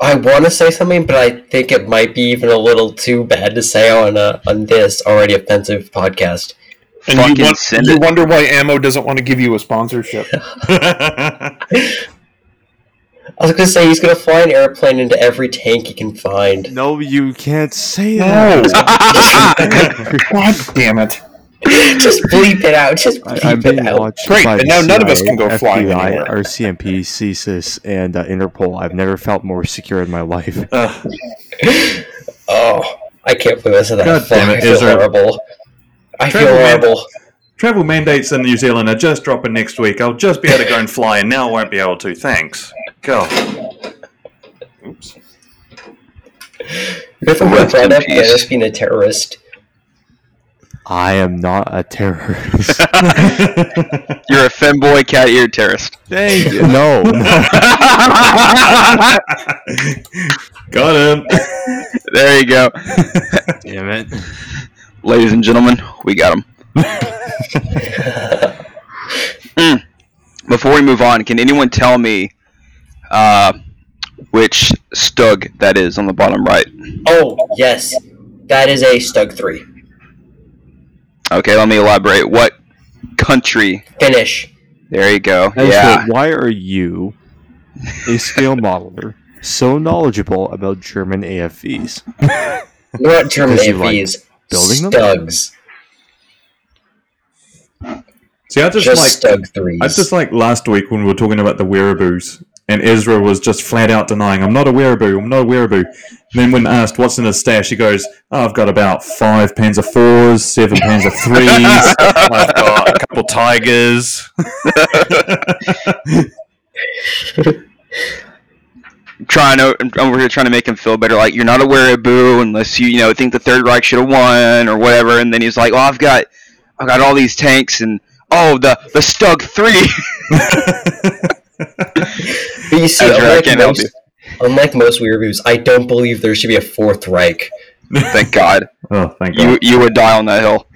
I want to say something, but I think it might be even a little too bad to say on uh, on this already offensive podcast. And Fucking you, won- send you it. wonder why Ammo doesn't want to give you a sponsorship. I was gonna say he's gonna fly an airplane into every tank he can find. No, you can't say No. that. God damn it. Just bleep it out. Just bleep I'm it out. watched Great, by and the now none of us can go flying FBI, anywhere. RCMP, CSIS, and uh, Interpol. I've never felt more secure in my life. Ugh. Oh, I can't believe I said that. God damn it, I feel Ezra. horrible. I feel Travel man. horrible. Travel mandates in New Zealand are just dropping next week. I'll just be able to go and fly, and now I won't be able to. Thanks. God. Oops. If I'm Rest in brought up peace. Dennis being a terrorist, I am not a terrorist. You're a femboy cat eared terrorist. Thank you. No, no. Got him. There you go, Damn it. ladies and gentlemen. We got him. Mm. Before we move on, can anyone tell me uh, which stug that is on the bottom right? oh yes, that is a Stug Three. Okay, let me elaborate. What country? Finnish. There you go. Ezra, Yeah. why are you, a scale modeler, so knowledgeable about German AFVs? Not German Because you like AFVs. building them? Stugs. See, I just, Just, like. Stug I just like last week when we were talking about the wearaboos, and Ezra was just flat out denying, "I'm not a wearaboo. I'm not a wearaboo." And then when asked what's in his stash, he goes, oh, "I've got about five Panzer fours, seven Panzer threes. I've got a couple Tigers." trying to I'm over here trying to make him feel better. Like you're not a wearaboo unless you you know think the Third Reich should have won or whatever. And then he's like, "Well, I've got I've got all these tanks and oh the the Stug three. But you see, Ezra, I unlike can't help most, unlike most weirdos, I don't believe there should be a Fourth Reich. Thank God oh, thank you God. you would die on that hill.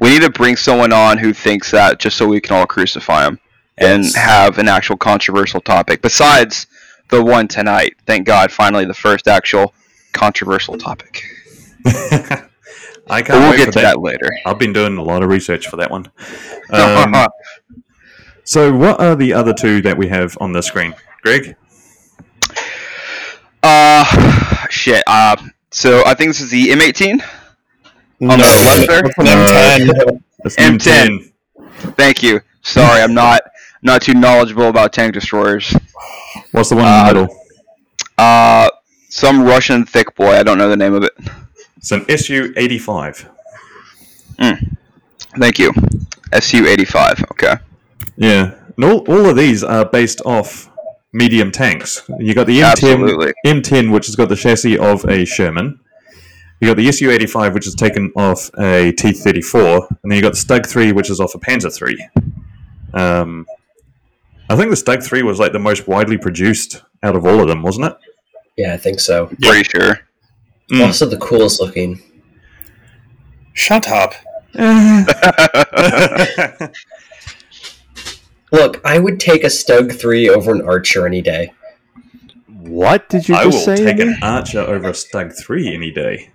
We need to bring someone on who thinks that just so we can all crucify him and Yes. have an actual controversial topic besides the one tonight. Thank God, finally the first actual controversial topic. I But can't we'll wait get for to that. that later. I've been doing a lot of research for that one. Um, so, what are the other two that we have on the screen, Greg? Uh, shit. Uh, so I think this is the M18. No, On the left there? that's an M10. That's M10. Thank you. Sorry, I'm not not too knowledgeable about tank destroyers. What's the one Uh, in the middle? Uh, some Russian thick boy. I don't know the name of it. It's an SU 85. Thank you. SU-85. Okay. Yeah. And all, all of these are based off medium tanks. You got the M10, Absolutely. M10, which has got the chassis of a Sherman. You got the SU 85, which is taken off a T 34. And then you got the Stug 3, which is off a Panzer 3. Um, I think the Stug 3 was like the most widely produced out of all of them, wasn't it? Yeah, I think so. Pretty sure. Mm. Also, the coolest looking. Shut up. Look, I would take a Stug 3 over an Archer any day. What did you I will just say? take an Archer over a Stug 3 any day.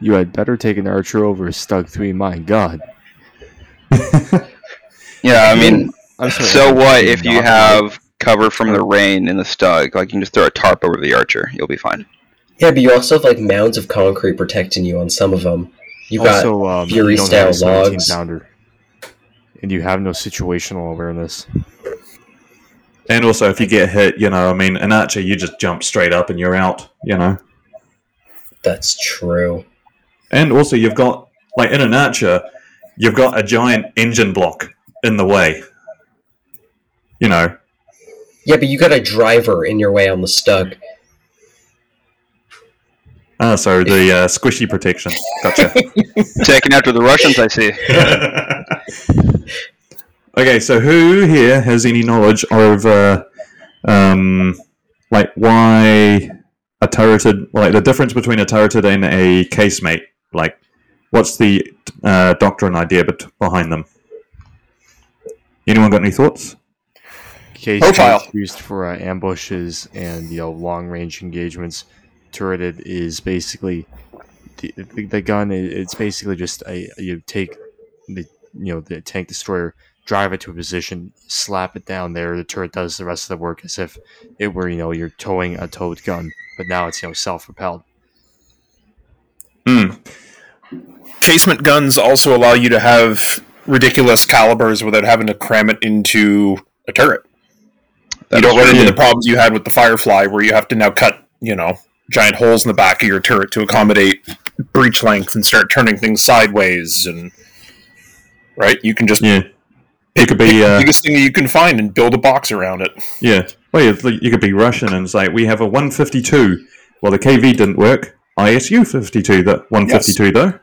You had better take an Archer over a Stug 3, my god. Yeah, I mean, sorry, so what if you right. have cover from the rain in the Stug? Like you can just throw a tarp over the Archer. You'll be fine. Yeah, but you also have like mounds of concrete protecting you on some of them. You got also, um, Fury you don't have a style logs. pounder. And you have no situational awareness. And also, if you get hit, you know, I mean, an Archer, you just jump straight up and you're out, you know. That's true. And also, you've got, like, in an Archer, you've got a giant engine block in the way. You know, Yeah, but you got a driver in your way on the Stug. Ah, so the uh, squishy protection. Gotcha. Taking after the Russians, I see. okay, so who here has any knowledge of, uh, um, like why a turreted, like the difference between a turreted and a casemate? Like, what's the uh, doctrine idea bet- behind them? Anyone got any thoughts? Case Profile. used for uh, ambushes and you know long range engagements. Turreted is basically the, the, the gun. It's basically just a you take the you know the tank destroyer, drive it to a position, slap it down there. The turret does the rest of the work as if it were you know you're towing a towed gun, but now it's you know self propelled. Hmm. Casemate guns also allow you to have ridiculous calibers without having to cram it into a turret. That you don't run into the problems you had with the Firefly, where you have to now cut, you know, giant holes in the back of your turret to accommodate breech length and start turning things sideways. And right, you can just Yeah. It could pick be, the uh, biggest thing you can find and build a box around it. yeah. Well, you, you could be Russian and say, we have a 152. Well, the KV didn't work. ISU 52, the 152 though.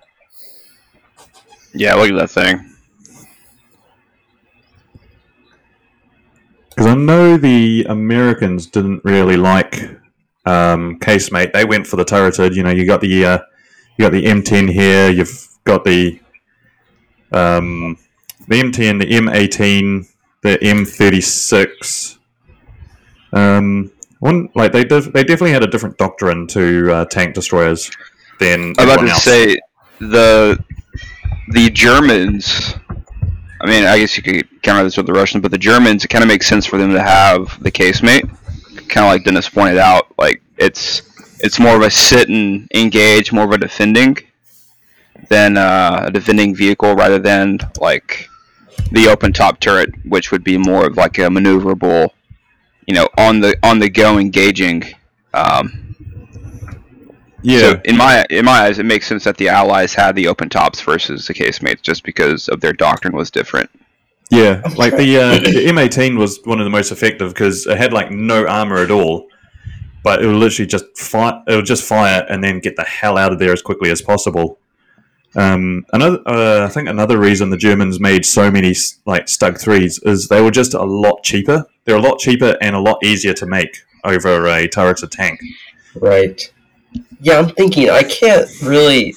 Yeah, look at that thing. Because I know the Americans didn't really like um, casemate. They went for the turreted. You know, you got the uh, you got the M10 here. You've got the um, the M10, the M18, the M36. Um, one like they def- they definitely had a different doctrine to uh, tank destroyers than I'm about to else. say the the Germans. I mean, I guess you could counter this with the Russians, but the Germans, it kind of makes sense for them to have the casemate. Kind of like Dennis pointed out, like it's it's more of a sit and engage, more of a defending than uh, a defending vehicle, rather than like the open top turret, which would be more of like a maneuverable, you know, on the on the go engaging. Um, yeah, so in my in my eyes, it makes sense that the Allies had the open tops versus the casemates, just because of their doctrine was different. Yeah, like the uh, the M18 was one of the most effective because it had like no armor at all, but it would literally just fire. It would just fire and then get the hell out of there as quickly as possible. Um, another, uh, I think another reason the Germans made so many like Stug threes is they were just a lot cheaper. They're a lot cheaper and a lot easier to make over a turreted tank. Right. Yeah, I'm thinking I can't really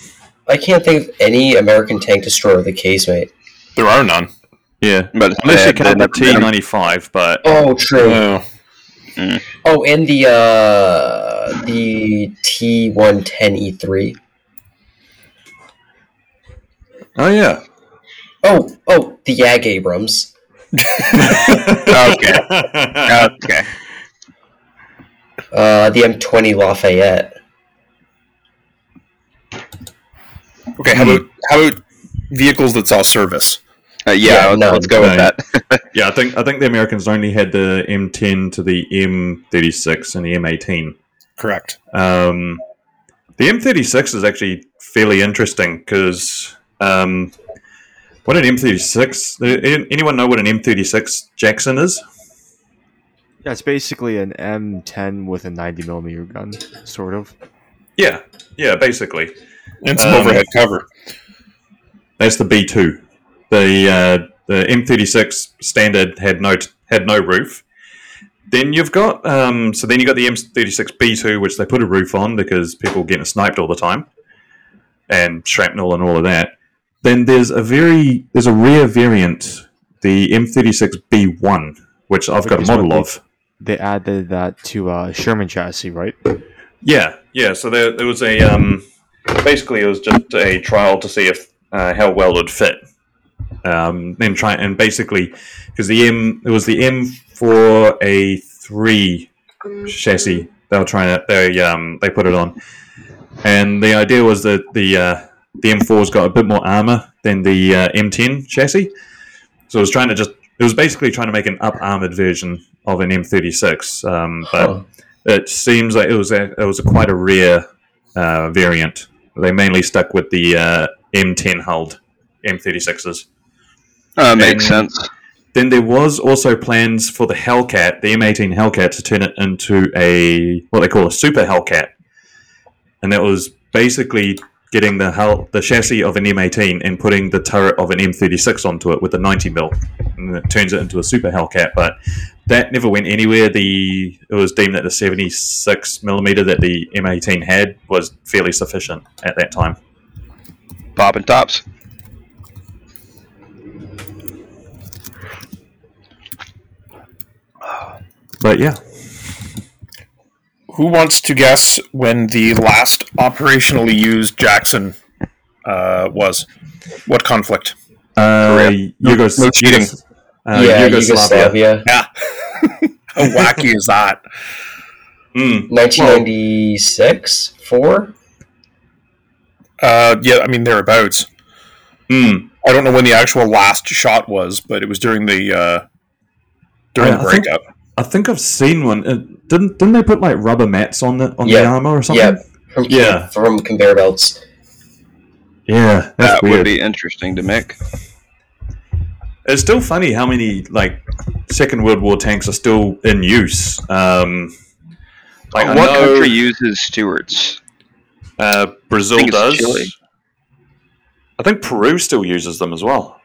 I can't think of any American tank destroyer with a casemate. There are none. Yeah, But unless you they- count the they never made 'em. T95, but Oh, true. Uh, Oh, and the uh the T110E3. oh yeah. Oh, oh, the Yag Abrams. Okay. Okay. Uh, the M20 Lafayette. okay, how about how about vehicles that saw service? Uh, yeah, Yeah, let's, no, let's go with that. Yeah, I think I think the Americans only had the M10 to the M36 and the M18. Correct. Um, the M36 is actually fairly interesting because um, what an M36? uh, Anyone know what an M36 Jackson is? Yeah, it's basically an M10 with a 90 millimeter gun, sort of. Yeah, yeah, basically And some Um, overhead cover. that's the B2. The uh, the M36 standard had no had no roof. Then you've got um, so then you got the M36 B2, which they put a roof on because people getting sniped all the time, and shrapnel and all of that. Then there's a very there's a rare variant, the M36 B1, which I've got a model of. They added that to uh, Sherman chassis, right? Yeah, yeah. So there, there was a um, basically it was just a trial to see if uh, how well it would fit. Um, then try and basically because the M it was the M four A three chassis they were trying to they um they put it on, and the idea was that the uh, the M 4s got a bit more armor than the uh, M10 chassis, so it was trying to just it was basically trying to make an up armored version of an M36, um, but Huh. it seems like it was a, it was a quite a rare uh, variant. They mainly stuck with the uh, M10 hulled M36s. Uh, makes And- sense. Then there was also plans for the Hellcat, the M18 Hellcat, to turn it into a what they call a super Hellcat, and that was basically getting the Hell, the chassis of an M18 and putting the turret of an M36 onto it with a 90 mil, and it turns it into a super Hellcat. But that never went anywhere. The it was deemed that the 76 millimeter that the M18 had was fairly sufficient at that time. Bob and tops. But yeah, Who wants to guess when the last operationally used Jackson uh, was? What conflict? uh, Yugos- no cheating. Yugos- uh, yeah, Yugoslavia. Yugoslavia. Yeah. How wacky is that? Mm. 1996? 4? Uh, yeah, I mean thereabouts. Mm. I don't know when the actual last shot was, but it was during the uh, during I- the I think- breakup. I think I've seen one. Uh, didn't didn't they put like rubber mats on the on the armor or something? Yeah, from, Yeah. from conveyor belts. yeah, that's That weird. would be interesting to make. It's still funny how many like Second World War tanks are still in use. Um, like I what know, country uses Stuarts? uh, Brazil I does. Chile. I think Peru still uses them as well.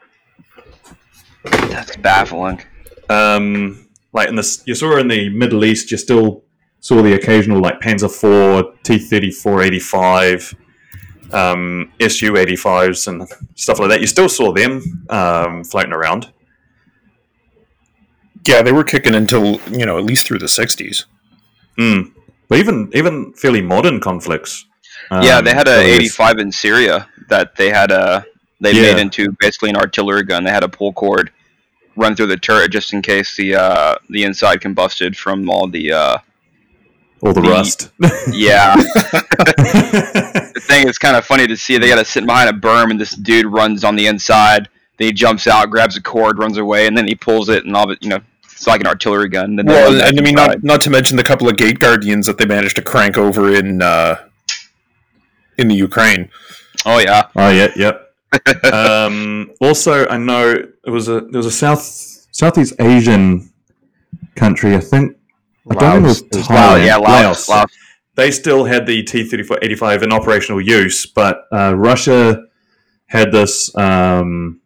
That's baffling. Um, like in this, you saw in the Middle East, you still saw the occasional like Panzer IV, T thirty four eighty five, um, Su eighty fives, and stuff like that. You still saw them um, floating around. Yeah, they were kicking until you know at least through the '60s. Mm. But even even fairly modern conflicts. yeah, um, they had a 85 in Syria that they had a they Yeah. made into basically an artillery gun. They had a pull cord run through the turret just in case the uh, the inside combusted from all the uh, all the the- rust. yeah. the thing is kind of funny to see. They got to sit behind a berm, and this dude runs on the inside. Then he jumps out, grabs a cord, runs away, and then he pulls it, and all of it, you know, it's like an artillery gun. Then Well, run and I mean, not not to mention the couple of gate guardians that they managed to crank over in uh, in the Ukraine. oh yeah, Oh yeah, yep. Um, also, I know it was a there was a South Southeast Asian country. I think I don't know if it was Wow, yeah, Laos, Laos. They still had the T thirty four eighty five in operational use, but uh, Russia had this um,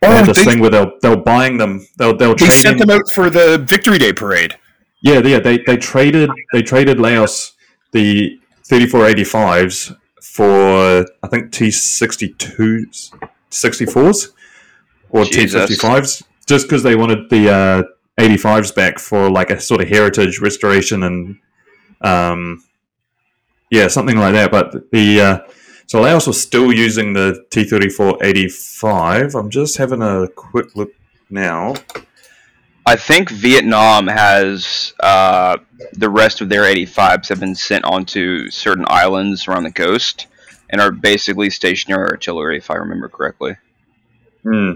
they had this they, thing where they were, they were buying them. They were, they were they sent them out for the Victory Day parade. Yeah, yeah. They, they traded they traded Laos the thirty four eighty fives for I think T 62s 64s or T Jesus. fifty fives just because they wanted the uh, eighty fives back for like a sort of heritage restoration and um, yeah something like that. But the uh, so Laos was still using the T thirty four eighty five. I'm just having a quick look now. I think Vietnam has uh, the rest of their 85s have been sent onto certain islands around the coast and are basically stationary artillery, if I remember correctly. Hmm.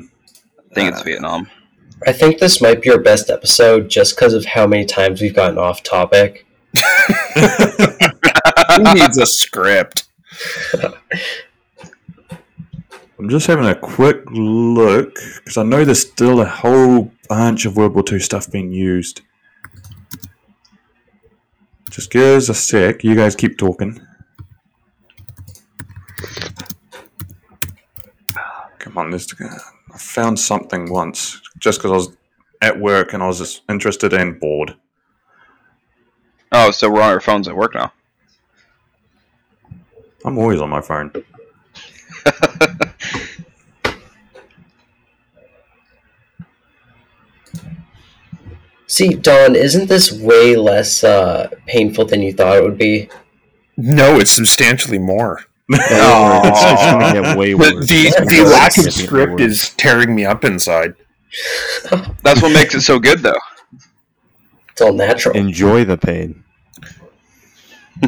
I think it's Uh, Vietnam. I think this might be our best episode just because of how many times we've gotten off topic. Who needs a script? I'm just having a quick look because I know there's still a whole bunch of World War II stuff being used. Just give us a sec. You guys keep talking. Come on, this. I found something once just because I was at work and I was just interested and bored. Oh, so we're on our phones at work now. I'm always on my phone. See, Don, isn't this way less uh, painful than you thought it would be? No, it's substantially more. Oh, it's just gonna get way The worse. the, It's the lack of script is tearing me up inside. That's what makes it so good, though. It's all natural. Enjoy the pain.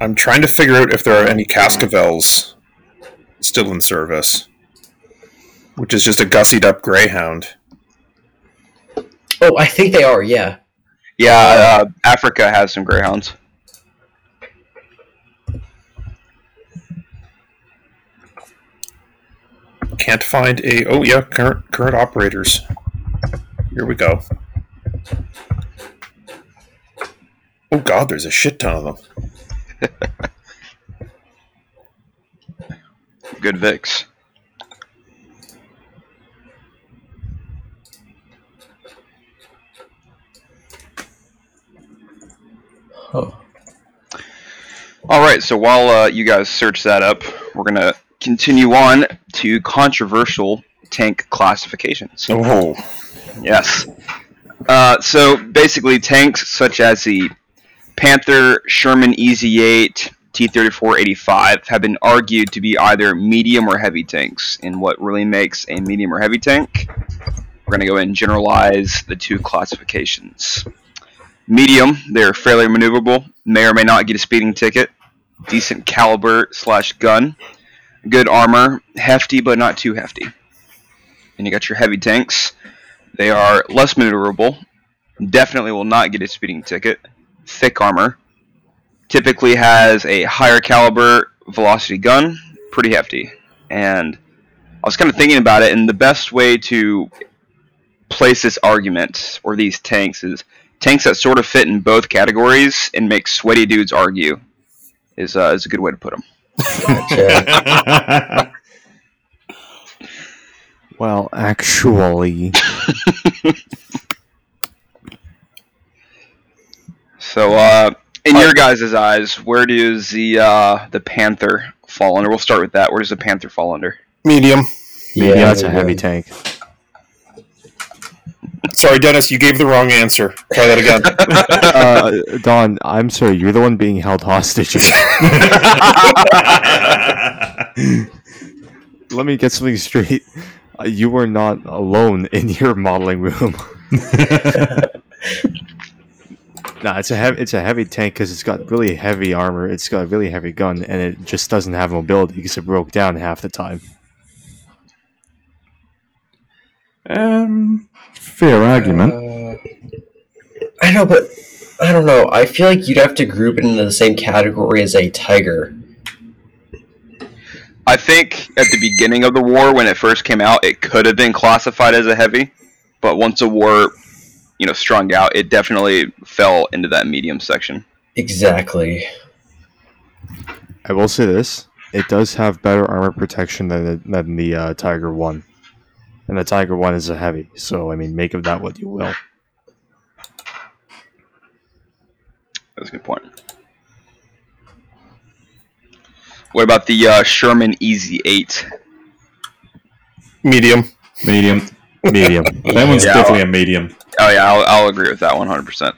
I'm trying to figure out if there are any Cascavels still in service, which is just a gussied up Greyhound. Oh, I think they are, yeah. Yeah, uh, Africa has some greyhounds. can't find a. Oh yeah, current current operators. Here we go. Oh god, there's a shit ton of them. Good Vix. Huh. All right, so while uh, you guys search that up, we're gonna continue on to controversial tank classifications. Oh, Yes. Uh, so basically, tanks such as the Panther, Sherman EZ8, T-34, 85 have been argued to be either medium or heavy tanks. And what really makes a medium or heavy tank? We're gonna go ahead and generalize the two classifications. Medium, they're fairly maneuverable, may or may not get a speeding ticket, decent caliber slash gun, good armor, hefty but not too hefty. And you got your heavy tanks. They are less maneuverable, definitely will not get a speeding ticket, thick armor, typically has a higher caliber velocity gun, pretty hefty. And I was kind of thinking about it, and the best way to place this argument or these tanks is tanks that sort of fit in both categories and make sweaty dudes argue is uh, is a good way to put them. Gotcha. Well, actually, So, uh, in your guys' eyes, where does the uh, the Panther fall under? We'll start with that. Where does the Panther fall under? medium. yeah, that's a heavy tank. Sorry, Dennis, you gave the wrong answer. Try that again. Uh, Don, I'm sorry, you're the one being held hostage. Let me get something straight. Uh, You were not alone in your modeling room. nah, it's a heavy, it's a heavy tank because it's got really heavy armor. It's got a really heavy gun, and it just doesn't have mobility because it broke down half the time. um, fair argument. Uh, I know, but I don't know. I feel like you'd have to group it into the same category as a tiger. I think at the beginning of the war, when it first came out, it could have been classified as a heavy, but once the war, you know, strung out, it definitely fell into that medium section. Exactly. I will say this: it does have better armor protection than the, than the uh, Tiger One, and the Tiger One is a heavy. So I mean, make of that what you will. That's a good point. What about the uh, Sherman Easy Eight? medium. Medium. Medium. That one's Yeah. definitely a medium. Oh yeah, I'll, I'll agree with that one hundred percent.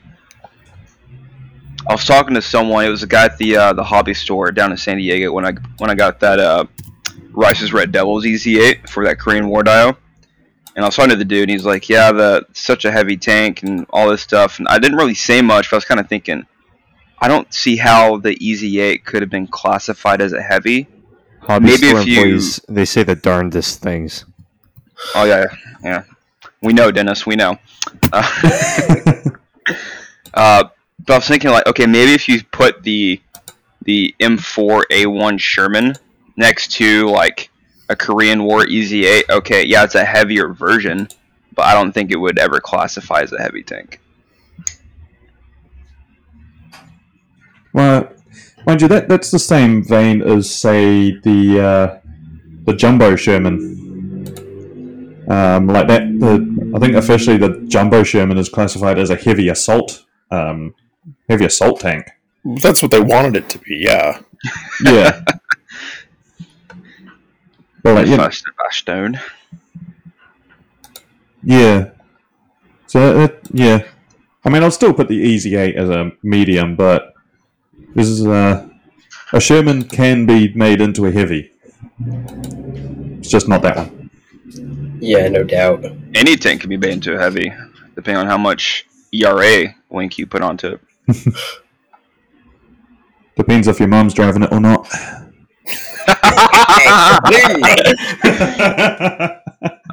I was talking to someone. It was a guy at the uh, the hobby store down in San Diego when I when I got that uh, Rice's Red Devils EZ8 for that Korean War dio. And I was talking to the dude, and he's like, "Yeah, the such a heavy tank and all this stuff." And I didn't really say much, but I was kind of thinking, I don't see how the EZ8 could have been classified as a heavy. Hobby Maybe store if you- employees they say the darndest things. Oh yeah, yeah. We know, Dennis. We know. Uh, uh, but I was thinking, like, okay, maybe if you put the the M4A1 Sherman next to like a Korean War EZ8, okay, yeah, it's a heavier version, but I don't think it would ever classify as a heavy tank. Well, mind you, that that's the same vein as say the uh, the jumbo Sherman. Um, like that, the I think officially the jumbo Sherman is classified as a heavy assault, um, heavy assault tank. That's what they wanted it to be. Yeah. Yeah. well, like, you know, Fast by stone. yeah. So uh, yeah, I mean, I'll still put the Easy Eight as a medium, but this is uh, a Sherman can be made into a heavy. It's just not that one. Yeah, no doubt. Any tank can be made into a heavy, depending on how much ERA wink you put onto it. Depends if your mom's driving it or not.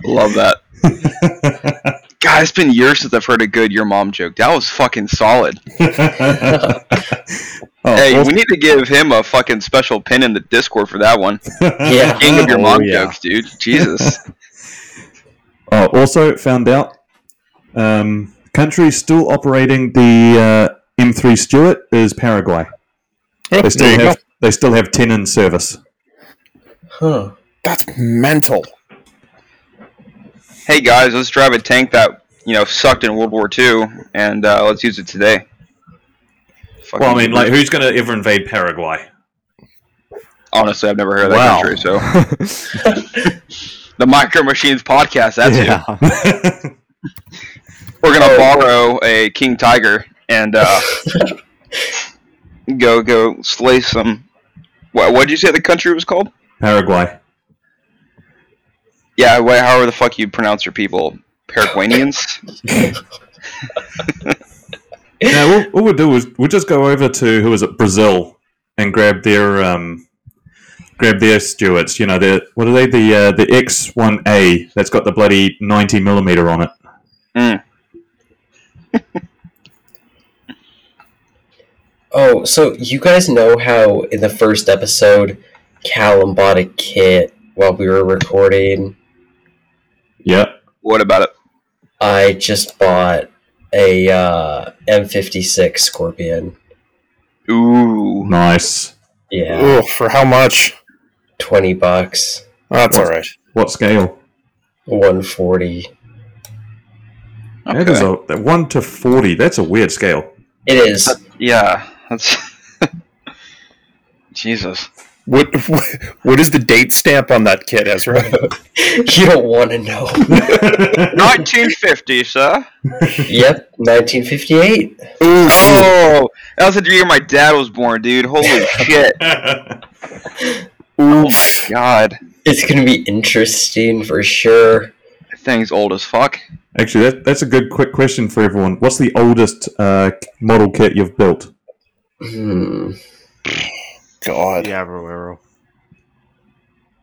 Love that. God, it's been years since I've heard a good "your mom" joke. That was fucking solid. Oh, Hey, also, we need to give him a fucking special pin in the Discord for that one. Yeah. King of your Oh, mom yeah. jokes, dude. Jesus. oh, also found out um, country still operating the uh, M3 Stuart is Paraguay. Oh, They still have go. they still have ten in service. Huh. That's mental. hey guys, let's drive a tank that you know sucked in World War II, and uh, let's use it today. Fucking Well, I mean, like, who's going to ever invade Paraguay? honestly, I've never heard of that Wow. country. So the Micro Machines podcast. That's it. yeah. We're gonna borrow a King Tiger and uh, go go slay some. What what did you say the country was called? Paraguay. Yeah, wha- however the fuck you pronounce your people, Paraguayans. Now, what, what we'll do is we'll just go over to who is it, Brazil, and grab their um, grab their Stuarts. You know, the what are they? The uh, the X one A that's got the bloody ninety millimeter on it. Mm. Oh, so you guys know how in the first episode, Callum bought a kit while we were recording? Yeah. What about it? I just bought a uh, M56 Scorpion. Ooh, Nice. Yeah, Ugh, for how much? 20 bucks, That's all right. What scale? 140. That is okay. a that one to forty. That's a weird scale. It is. Yeah, that's Jesus. What, what what is the date stamp on that kit, Ezra? you don't want to know. 1950, sir. yep, 1958. Oh, that was the year my dad was born, dude. Holy shit. Oh my god, It's gonna be interesting for sure. that thing's old as fuck. Actually, that, that's a good quick question for everyone. What's the oldest uh, model kit you've built? Hmm. God. The Avro Arrow.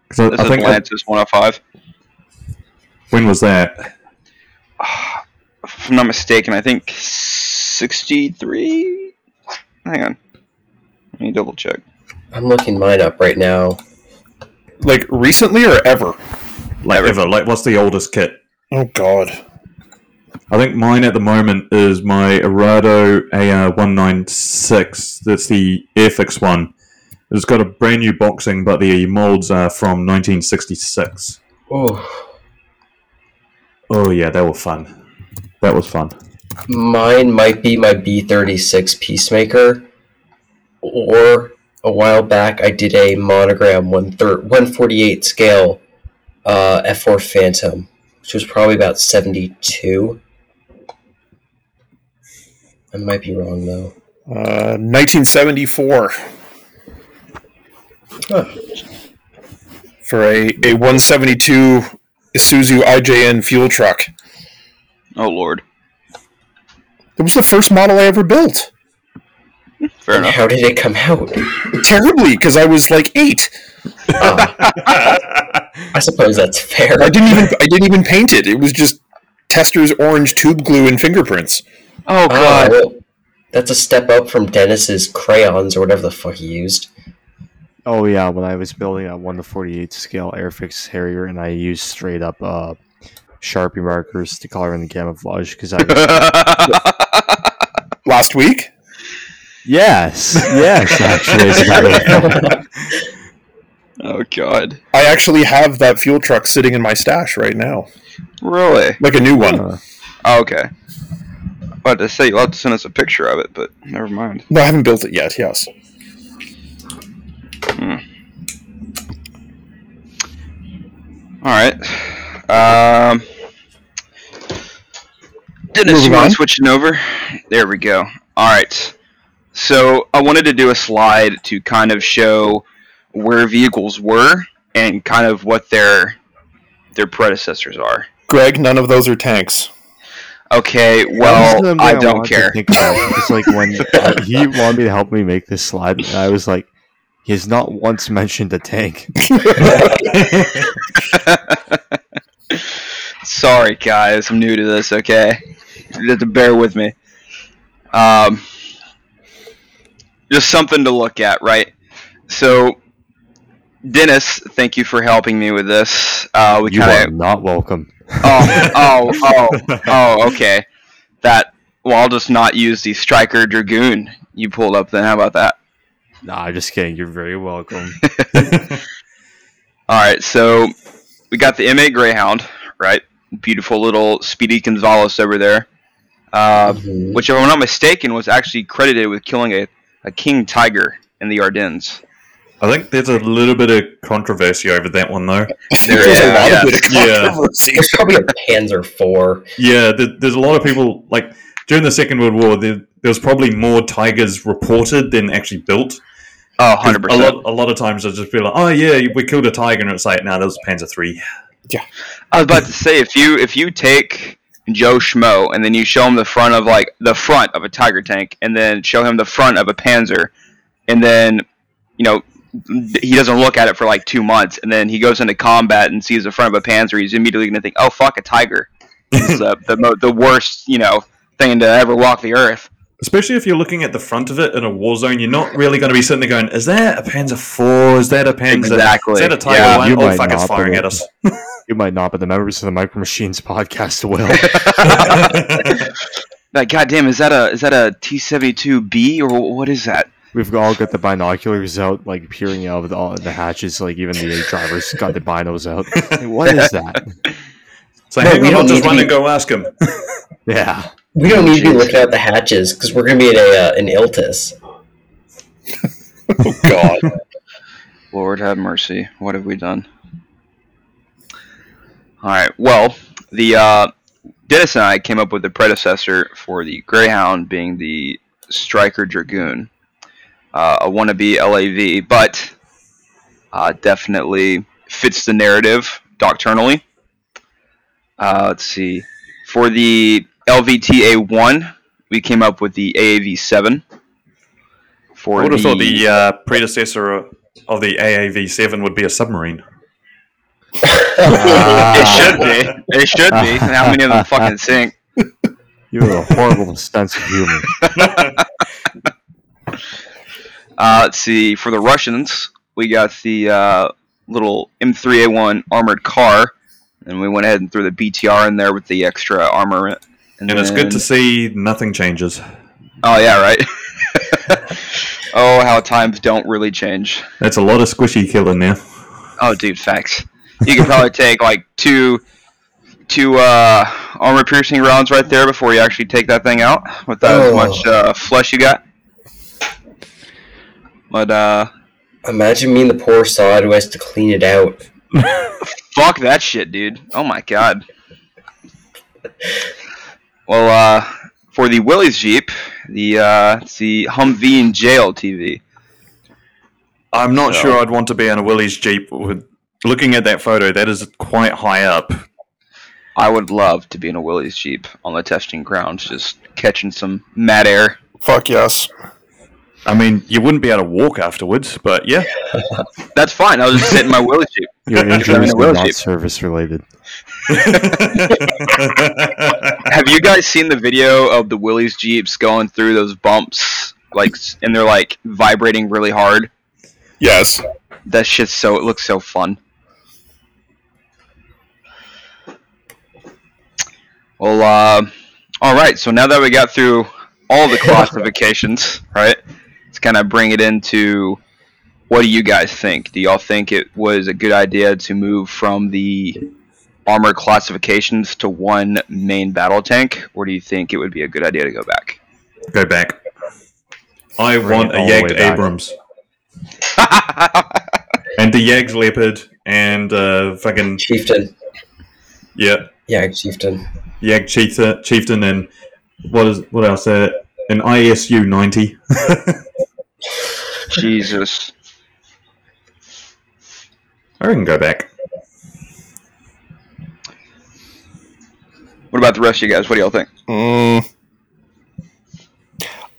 'Cause I, This I is think Lantis 105. when was that? If I'm not mistaken, I think 63. Hang on, let me double check. I'm looking mine up right now. Like recently or ever? Like ever? Like what's the oldest kit? Oh God. I think mine at the moment is my Arado AR196. That's the Airfix one. It's got a brand new boxing, but the molds are from 1966. Oh, Oh yeah, they were fun. That was fun. mine might be my B36 Peacemaker, or a while back I did a monogram one thir- 148 scale uh, F4 Phantom, which was probably about 72. I might be wrong though. Uh, 1974 Huh. For a, a 172 Isuzu IJN fuel truck. Oh lord, It was the first model I ever built. fair And enough. how did it come out? Terribly, because I was like eight. Ah, I suppose that's fair. I didn't even I didn't even paint it. It was just Testor's orange tube glue and fingerprints. Oh Ah, god, well, that's a step up from Dennis's crayons or whatever the fuck he used. Oh yeah, when I was building a one to forty eight scale Airfix Harrier, and I used straight up uh, Sharpie markers to color in the camouflage because I was Last week? yes, yes, actually, as a matter of fact. oh god, I actually have that fuel truck sitting in my stash right now. really? Like a new one. Uh, Oh, okay. About to say you'll have to send us a picture of it, but never mind. No, I haven't built it yet, yes. All right. Um, Dennis, Moving you mind switching over? There we go. All right. So I wanted to do a slide to kind of show where vehicles were and kind of what their their predecessors are. Greg, none of those are tanks. Okay, well, I don't wanted care. think about, like when uh, he wanted me to help me make this slide, and I was like, he has not once mentioned a tank. Sorry, guys. I'm new to this. Okay, you have to bear with me. Um, just something to look at, right? So, Dennis, thank you for helping me with this. Uh, we You kind are not welcome. oh oh oh oh okay. That well, I'll just not use the Stryker Dragoon you pulled up. Then how about that? Nah, I'm just kidding. You're very welcome. All right, so we got the M8 Greyhound, right? Beautiful little Speedy Gonzalez over there, uh, Mhm. which, if I'm not mistaken, was actually credited with killing a, a king tiger in the Ardennes. I think there's a little bit of controversy over that one, though. I think There there's is, a lot yeah. of bit of Yeah. There's probably a Panzer Four. Yeah, there, there's a lot of people like during the Second World War. There, there was probably more tigers reported than actually built. Oh, 'Cause 100%. A lot, a lot of times I'll just be like, "Oh yeah, we killed a tiger," and it's like, "No, that was a Panzer three. I was about to say if you if you take Joe Schmo and then you show him the front of like the front of a Tiger tank and then show him the front of a Panzer, and then you know he doesn't look at it for like two months, and then he goes into combat and sees the front of a Panzer, he's immediately gonna think, oh fuck, a Tiger. It's uh, the mo- the worst you know thing to ever walk the earth. Especially if you're looking at the front of it in a war zone, you're not really going to be sitting there going, "Is that a Panzer four? Is that a Panzer? Exactly. Is that a Tiger Yeah, one? you Oh might fuck, it's firing at us." You might not, but the members of the Micro Machines podcast will. Like, goddamn, is that a is that a T seventy two B or what is that? We've all got the binoculars out, like peering out of the, all the hatches. Like even the drivers got the binos out. Like, what is that? so No, hang we on, I'll don't just need to run be- and go ask him. Yeah, We don't need to be looking out the hatches because we're going to be in a, uh, an Iltis. Oh God. Lord have mercy. What have we done? All right. Well, the uh, Dennis and I came up with the predecessor for the Greyhound being the Stryker Dragoon, uh, a wannabe LAV, but uh, definitely fits the narrative doctrinally. Uh, let's see. For the LVTA one, we came up with the AAV seven. For I would have thought the uh, predecessor of the AAV seven would be a submarine. It should be. It should be. How many of them fucking sink? You're a horrible sense of humor. Uh, let's see. For the Russians, we got the uh, little M3A1 armored car, and we went ahead and threw the BTR in there with the extra armor. And it's good to see nothing changes. Oh yeah, right. oh, how times don't really change. That's a lot of squishy killing now. Oh, dude, facts. You could probably take like two, two uh, armor piercing rounds right there before you actually take that thing out with that Oh. much uh, flesh you got. But uh, Imagine me and the poor sod who has to clean it out. fuck that shit, dude. Oh my god. Well, uh, for the Willys Jeep, the uh, it's the Humvee in JLTV. I'm not So- sure I'd want to be in a Willys Jeep. With looking at that photo, that is quite high up. I would love to be in a Willys Jeep on the testing grounds, just catching some mad air. Fuck yes. I mean, you wouldn't be able to walk afterwards, but yeah. That's fine. I'll just sit in my Willys Jeep. Your I'm in injuries a are not service related. Have you guys seen the video of the Willys Jeeps going through those bumps, like, and they're like vibrating really hard? Yes. That shit's so it looks so fun. Well, uh, all right. So now that we got through all the classifications, right? Let's kind of bring it into what do you guys think? Do y'all think it was a good idea to move from the armor classifications to one main battle tank, or do you think it would be a good idea to go back? Go back. I Bring want a all the way Jagd back. Abrams and the Jagd Leopard and uh, fucking Chieftain. yeah, Yeah, Chieftain. Jagd Chieftain, Chieftain, and what is what else? Uh, an ISU ninety. Jesus. I can go back. What about the rest of you guys? What do y'all think? Mm.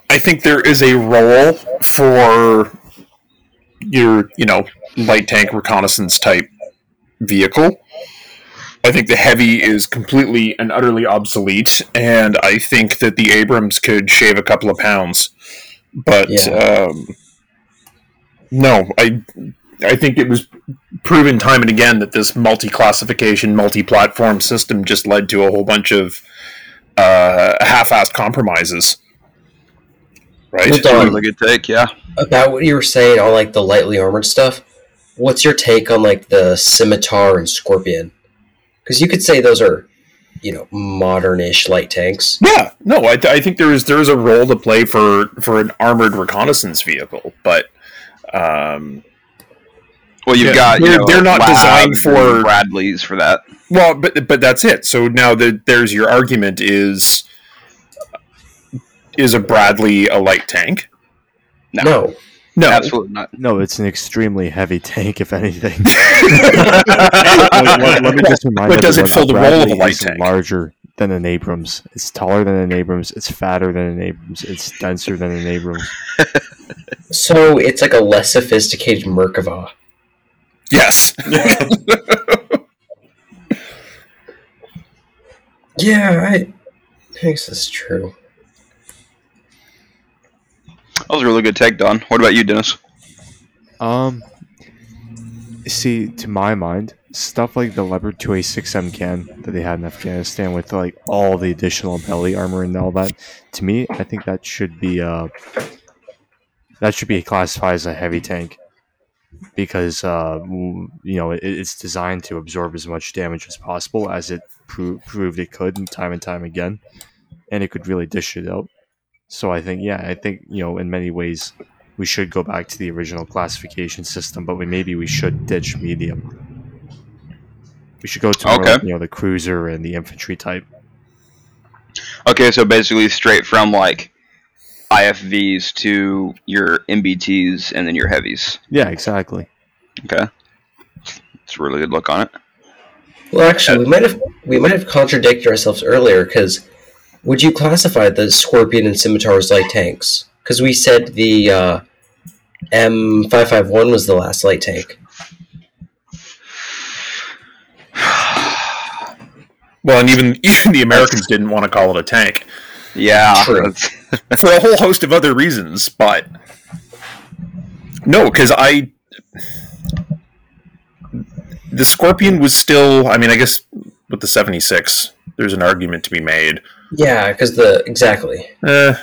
I think there is a role for your, you know, light tank reconnaissance type vehicle. I think the heavy is completely and utterly obsolete, and I think that the Abrams could shave a couple of pounds But Yeah. um, no, I I think it was proven time and again that this multi-classification, multi-platform system just led to a whole bunch of uh, half-assed compromises. Right? Well done. Really good take. Yeah. About what you were saying on like the lightly armored stuff, what's your take on like the scimitar and scorpion? Because you could say those are, you know, modern-ish light tanks. Yeah, no, I, I think there is there is a role to play for for an armored reconnaissance vehicle, but um, Well, you've Yeah, got you they're- know, they're not designed for- Bradleys for that. well, but but that's it. So now that there's your argument is is a Bradley a light tank? No, No, No, absolutely not. No, it's an extremely heavy tank, if anything. let, let- let me just remind But does it everyone, fill the role of a light tank? larger than an Abrams. It's taller than an Abrams. It's fatter than an Abrams. It's denser than an Abrams. so it's like a less sophisticated Merkava. yes, Yeah, I think this is true. That was a really good take, Don. What about you, Dennis? Um, see, to my mind, stuff like the Leopard 2A6M can that they had in Afghanistan with like all the additional belly armor and all that, to me, I think that should be uh that should be classified as a heavy tank because uh you know it, it's designed to absorb as much damage as possible as it pro- proved it could time and time again, and it could really dish it out. So I think, yeah, I think you know, in many ways, we should go back to the original classification system, but we maybe we should ditch medium. We should go to Okay. like, you know the cruiser and the infantry type. Okay, so basically straight from like IFVs to your MBTs and then your heavies. Yeah, exactly. Okay, it's a really good look on it. Well, actually, we might have we might have contradicted ourselves earlier because would you classify the Scorpion and Scimitar as light tanks? Because we said the uh, M five five one was the last light tank. well, and even even the Americans didn't want to call it a tank Yeah, True. for a whole host of other reasons, but no, because I the Scorpion was still. I mean, I guess with the seventy six, there's an argument to be made. Yeah, because the exactly. Eh,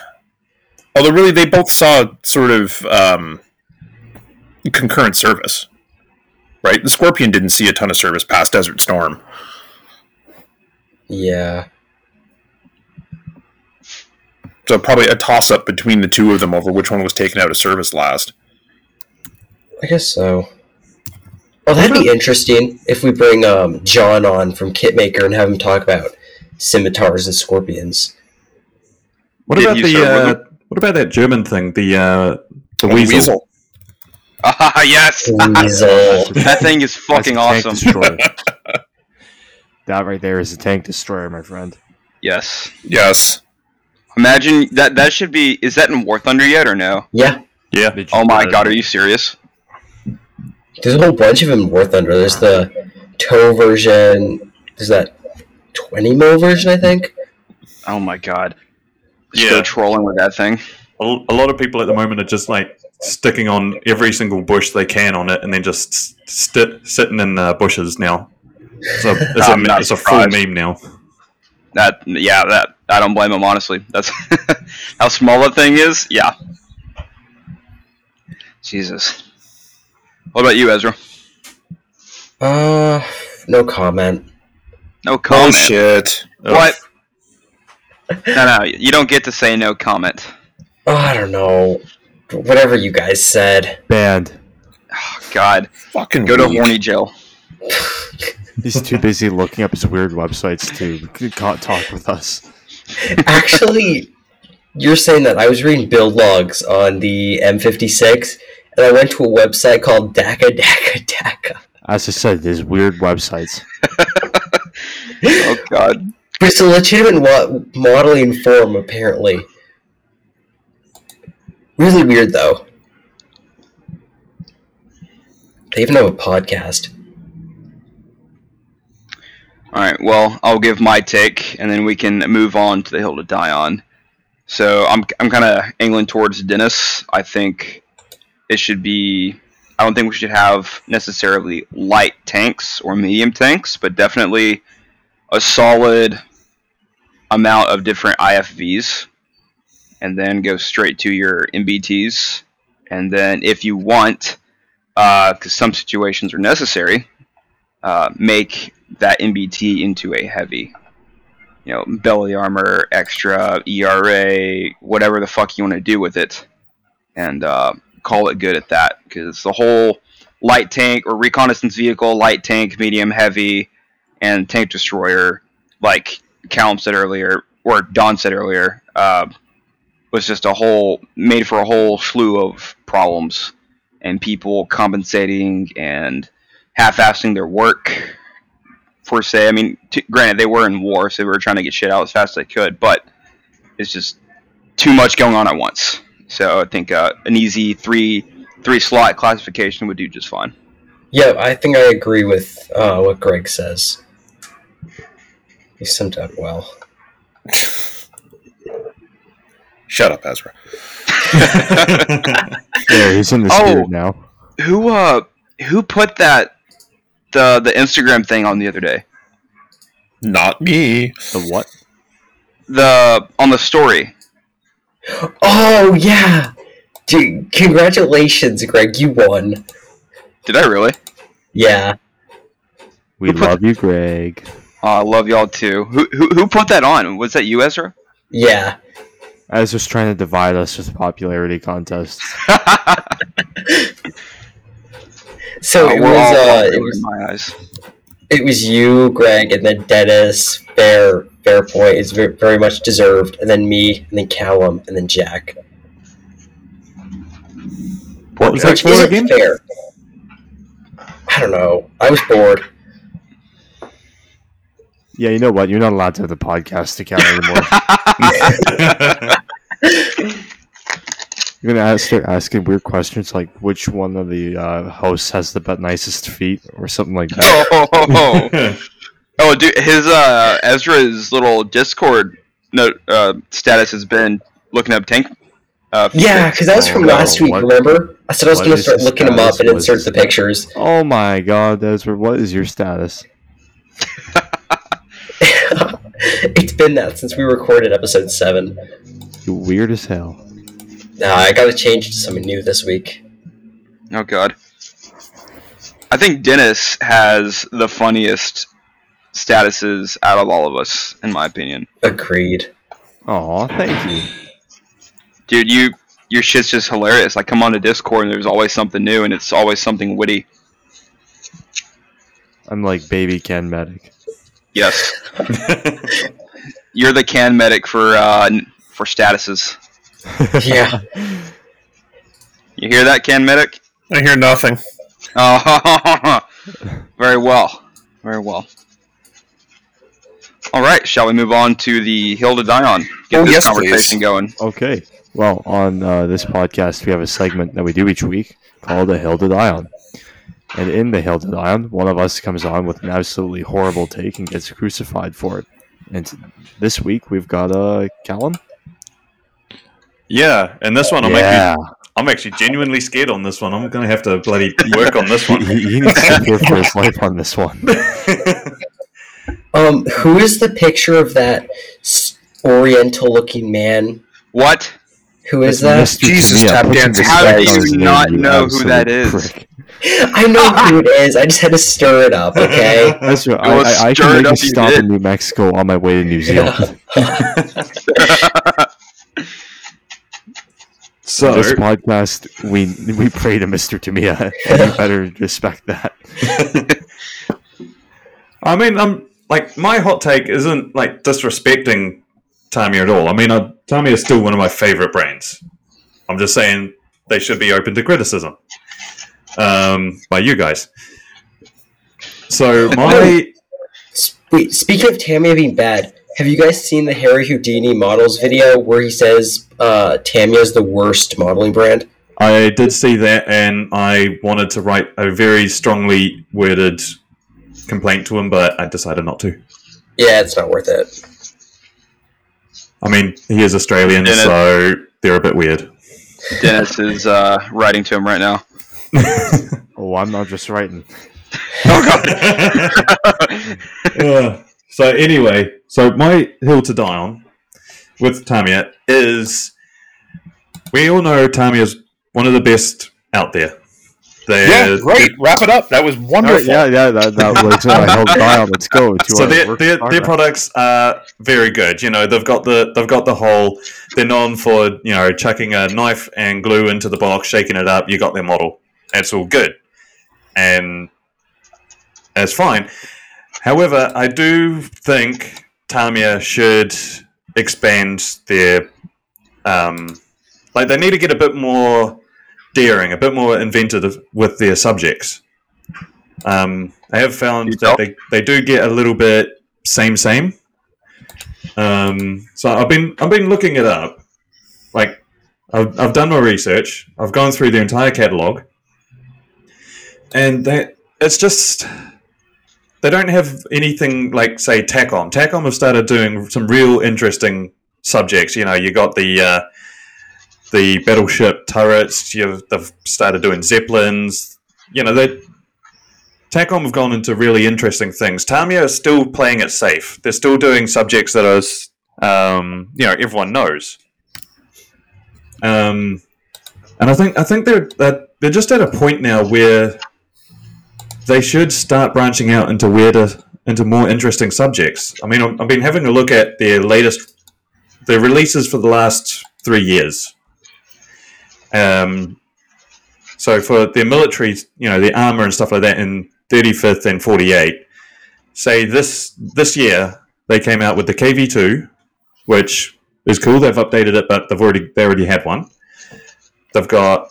although, really, they both saw sort of um, concurrent service, right? The Scorpion didn't see a ton of service past Desert Storm. Yeah, So probably a toss up between the two of them over which one was taken out of service last. I guess so. Well, that'd be interesting if we bring um, John on from Kitmaker and have him talk about scimitars and scorpions. What Did about the uh, what about that German thing? The uh, the Oh, weasel. Ah, yes, Weasel. that thing is fucking That's awesome. That right there is a tank destroyer, my friend. Yes, Yes. imagine that. That should be. Is that in War Thunder yet or no? Yeah, Yeah, Oh my god, are you serious? there's a whole bunch of them in War Thunder. There's the tow version. There's that 20 mil version, I think. Oh my god. Yeah. go trolling with that thing. a, a lot of people at the moment are just like sticking on every single bush they can on it, and then just st- sitting in the bushes now. So it's, I'm a, it's a full meme now. That yeah, that I don't blame him honestly. That's how small that thing is. Yeah. Jesus. What about you, Ezra? Uh, no comment. No oh, comment. Oh shit. What? no, no, you don't get to say no comment. Oh, I don't know. Whatever you guys said. Banned. Oh, God, Fucking go to horny jail. He's too busy looking up his weird websites to c- ca- talk with us. Actually, you're saying that I was reading build logs on the M56, and I went to a website called Daka Daka Daka. As I said, there's weird websites. Oh God. It's a legitimate wa- modeling form, apparently. Really weird, though. They even have a podcast. All right. Well, I'll give my take, and then we can move on to the hill to die on. So I'm I'm kind of angling towards Dennis. I think it should be. I don't think we should have necessarily light tanks or medium tanks, but definitely a solid amount of different IFVs, and then go straight to your MBTs. And then if you want, because some situations are necessary, uh, make that MBT into a heavy. You know, belly armor, extra, ERA, whatever the fuck you want to do with it, and uh, call it good at that. Because the whole light tank or reconnaissance vehicle, light tank, medium, heavy, and tank destroyer, like Callum said earlier, or Don said earlier, uh, was just a whole made for a whole slew of problems and people compensating and half-assing their work per se. I mean, t- granted they were in war, so they were trying to get shit out as fast as they could, but it's just too much going on at once. So I think uh, an easy three three slot classification would do just fine. Yeah, I think I agree with uh, what Greg says. He summed up well. Shut up, Ezra. There, he's in the Oh. now. Who uh who put that the the Instagram thing on the other day? Not me. The what? The on the story. Oh yeah, dude! Congratulations, Greg. You won. Did I really? Yeah. We love you, Greg. Oh, I love y'all too. Who, who who put that on? Was that you, Ezra? Yeah. I was just trying to divide us with popularity contests. So Oh, it was uh, it was my eyes. it was you, Greg, and then Dennis. Fair, fair point. Is very, very much deserved, and then me, and then Callum, and then Jack. What was that Which for again? fair. I don't know. I was bored. Yeah, you know what? You're not allowed to have the podcast account anymore. You're gonna ask, start asking weird questions like which one of the uh, hosts has the be- nicest feet or something like that. oh, oh, oh, oh. dude, his uh Ezra's little Discord note uh, status has been looking up tank. Uh, Yeah, because that was from Oh, last week. what- remember? I said I was going to start looking them up and insert the pictures. Oh my god, Ezra, what is your status? it's been that since we recorded episode seven. You weird as hell. Nah, I got to change to something new this week. Oh God. I think Dennis has the funniest statuses out of all of us, in my opinion. Agreed. Aw, thank you. Dude, you your shit's just hilarious. I come on to Discord and there's always something new and it's always something witty. I'm like baby Canmedic. Yes. You're the Canmedic for uh for statuses. Yeah. You hear that, Canmedic? I hear nothing. Oh, very well, very well. All right, shall we move on to the hill to die on? Get Oh, this yes, conversation please. going. Okay. Well, on uh, this podcast, we have a segment that we do each week called The Hill to Die On. And in The Hill to Die On, one of us comes on with an absolutely horrible take and gets crucified for it. And this week, we've got uh, Callum. yeah, and this one I'm yeah. actually I'm actually genuinely scared on this one. I'm gonna have to bloody work on this one. he, he needs to fear for his life on this one. Um, who is the picture of that oriental-looking man? What? Who is That's that? Mr. Jesus, Tamiya. tap Put some dancing. How do respect you not know who that is? prick. I know who it is. I just had to stir it up. Okay. That's right. I, I, I can make a stop in New Mexico on my way to New Zealand. so this podcast, we we pray to Mr. Tamiya, and you better respect that. I mean, I'm like my hot take isn't like disrespecting Tamiya at all. I mean, uh, Tamiya is still one of my favorite brands. I'm just saying they should be open to criticism um, by you guys. So my Wait, speaking of Tamiya being bad, have you guys seen the Harry Houdini models video where he says uh, Tamiya is the worst modeling brand? I did see that, and I wanted to write a very strongly worded complaint to him, but I decided not to. Yeah, it's not worth it. I mean, he is Australian, Dennis. so they're a bit weird. Dennis is uh, writing to him right now. Oh, I'm not just writing. Oh Uh, so anyway, so my hill to die on with Tamiya is we all know Tamiya's one of the best out there. Yeah, They're- great. Wrap it up. That was wonderful. right, yeah, yeah, that, that was uh, held dial. Let's go. So their, their, their products are very good. You know, they've got the they've got the whole. They're known for you know chucking a knife and glue into the box, shaking it up. You got their model. That's all good, and that's fine. However, I do think Tamiya should expand their um, like they need to get a bit more daring, a bit more inventive with their subjects. Um, I have found that they, they do get a little bit same same. Um, so I've been I've been looking it up. Like I've, I've done my research. I've gone through the entire catalog, and they, it's just they don't have anything like say Takom. Takom have started doing some real interesting subjects. You know, you got the uh, the battleship turrets. You've they've started doing zeppelins. You know, they Takom have gone into really interesting things. Tamiya is still playing it safe. They're still doing subjects that are, um, you know, everyone knows. Um, and I think I think they're that they're just at a point now where they should start branching out into weirder, into more interesting subjects. I mean, I've been having a look at their latest, their releases for the last three years. Um, so for their military, you know, the armor and stuff like that in 35th and 48, say this this year they came out with the KV2, which is cool. They've updated it, but they've already they already had one. They've got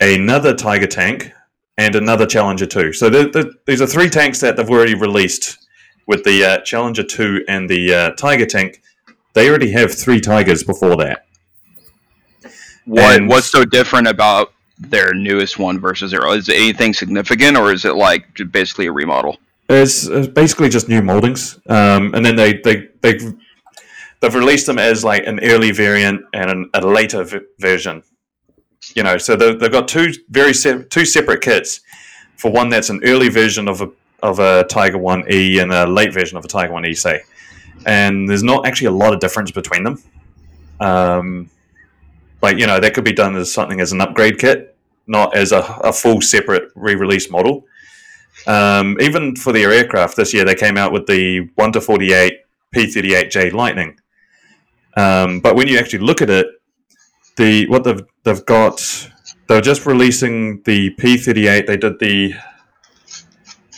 another Tiger tank and another Challenger 2. So the, the, these are three tanks that they've already released with the uh, Challenger 2 and the uh, Tiger tank. They already have three Tigers before that. What And- what's so different about their newest one versus their? Is it anything significant, or is it like basically a remodel? It's, it's basically just new moldings, um, and then they they they they've released them as like an early variant and an, a later v- version. You know, so they've, they've got two very se- two separate kits. For one, that's an early version of a of a Tiger One E and a late version of a Tiger One E, say, and there's not actually a lot of difference between them. Um, like you know, that could be done as something as an upgrade kit, not as a, a full separate re-release model. Um, even for their aircraft this year, they came out with the 1 to 48 P38J Lightning. Um, but when you actually look at it, the what they've they've got, they're just releasing the P38. They did the.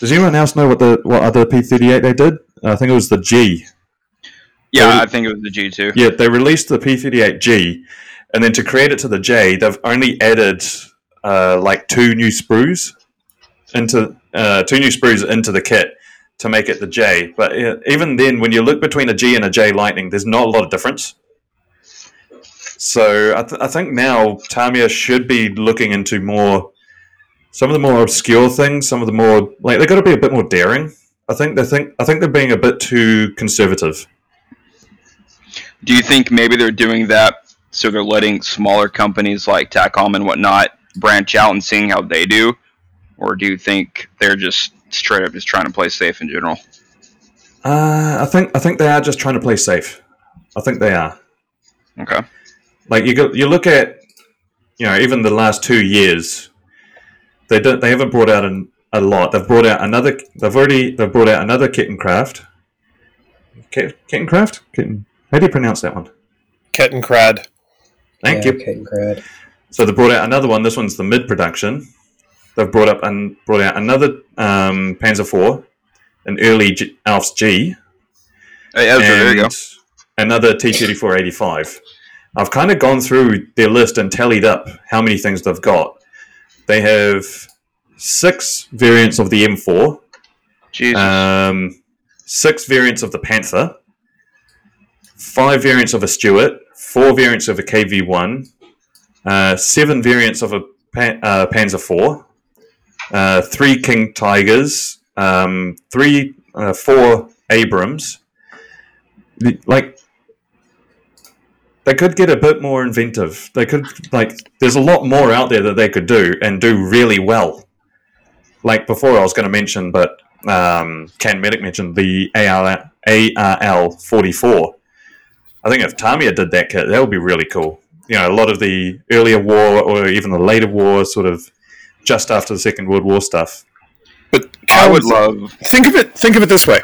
Does anyone else know what the what other P38 they did? I think it was the G. Yeah, So- I think it was the G two. Yeah, they released the P38G, and then to create it to the J, they've only added uh, like two new sprues into uh, two new sprues into the kit to make it the J. But uh, even then, when you look between a G and a J Lightning, there's not a lot of difference. So I, th- I think now Tamiya should be looking into more some of the more obscure things, some of the more like they've got to be a bit more daring. I think they think I think they're being a bit too conservative. Do you think maybe they're doing that so they're letting smaller companies like Takom and whatnot branch out and seeing how they do, or do you think they're just straight up just trying to play safe in general? Uh, I think I think they are just trying to play safe. I think they are. Okay. Like you go, you look at, you know, even the last two years, they don't they haven't brought out an, a lot. They've brought out another. They've already they've brought out another kitten craft. Kitten craft. Kitten. How do you pronounce that one? Kettenkrad. Thank yeah, you. Okay, grad. So they brought out another one. This one's the mid production. They've brought up and brought out another um, Panzer IV, an early G, Alf's G, Hey, Ezra, there you go. and Another T thirty four eighty five. I've kind of gone through their list and tallied up how many things they've got. They have six variants of the M4, Jesus. um, six variants of the Panther, five variants of a Stuart, four variants of a KV1, uh, seven variants of a Pan- uh, Panzer IV, uh, three King Tigers, um, three, uh, four Abrams. Like, they could get a bit more inventive. They could like there's a lot more out there that they could do and do really well. Like before, I was going to mention, but um, Canmedic mentioned the ARL, ARL 44. I think if Tamiya did that kit, that would be really cool. You know, a lot of the earlier war or even the later war, sort of just after the Second World War stuff. But I would love. think of it. Think of it this way: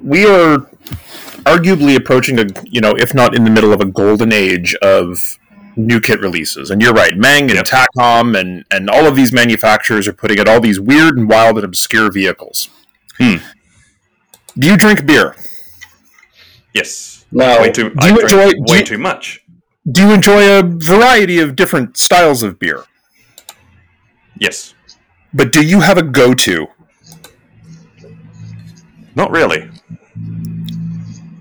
we are arguably approaching a, you know, if not in the middle of a golden age of new kit releases. And you're right, Meng and Takom and and all of these manufacturers are putting out all these weird and wild and obscure vehicles. Hmm. Do you drink beer? Yes, No. way too. do I you drink enjoy- way you- too much? Do you enjoy a variety of different styles of beer? Yes, But do you have a go-to? not really.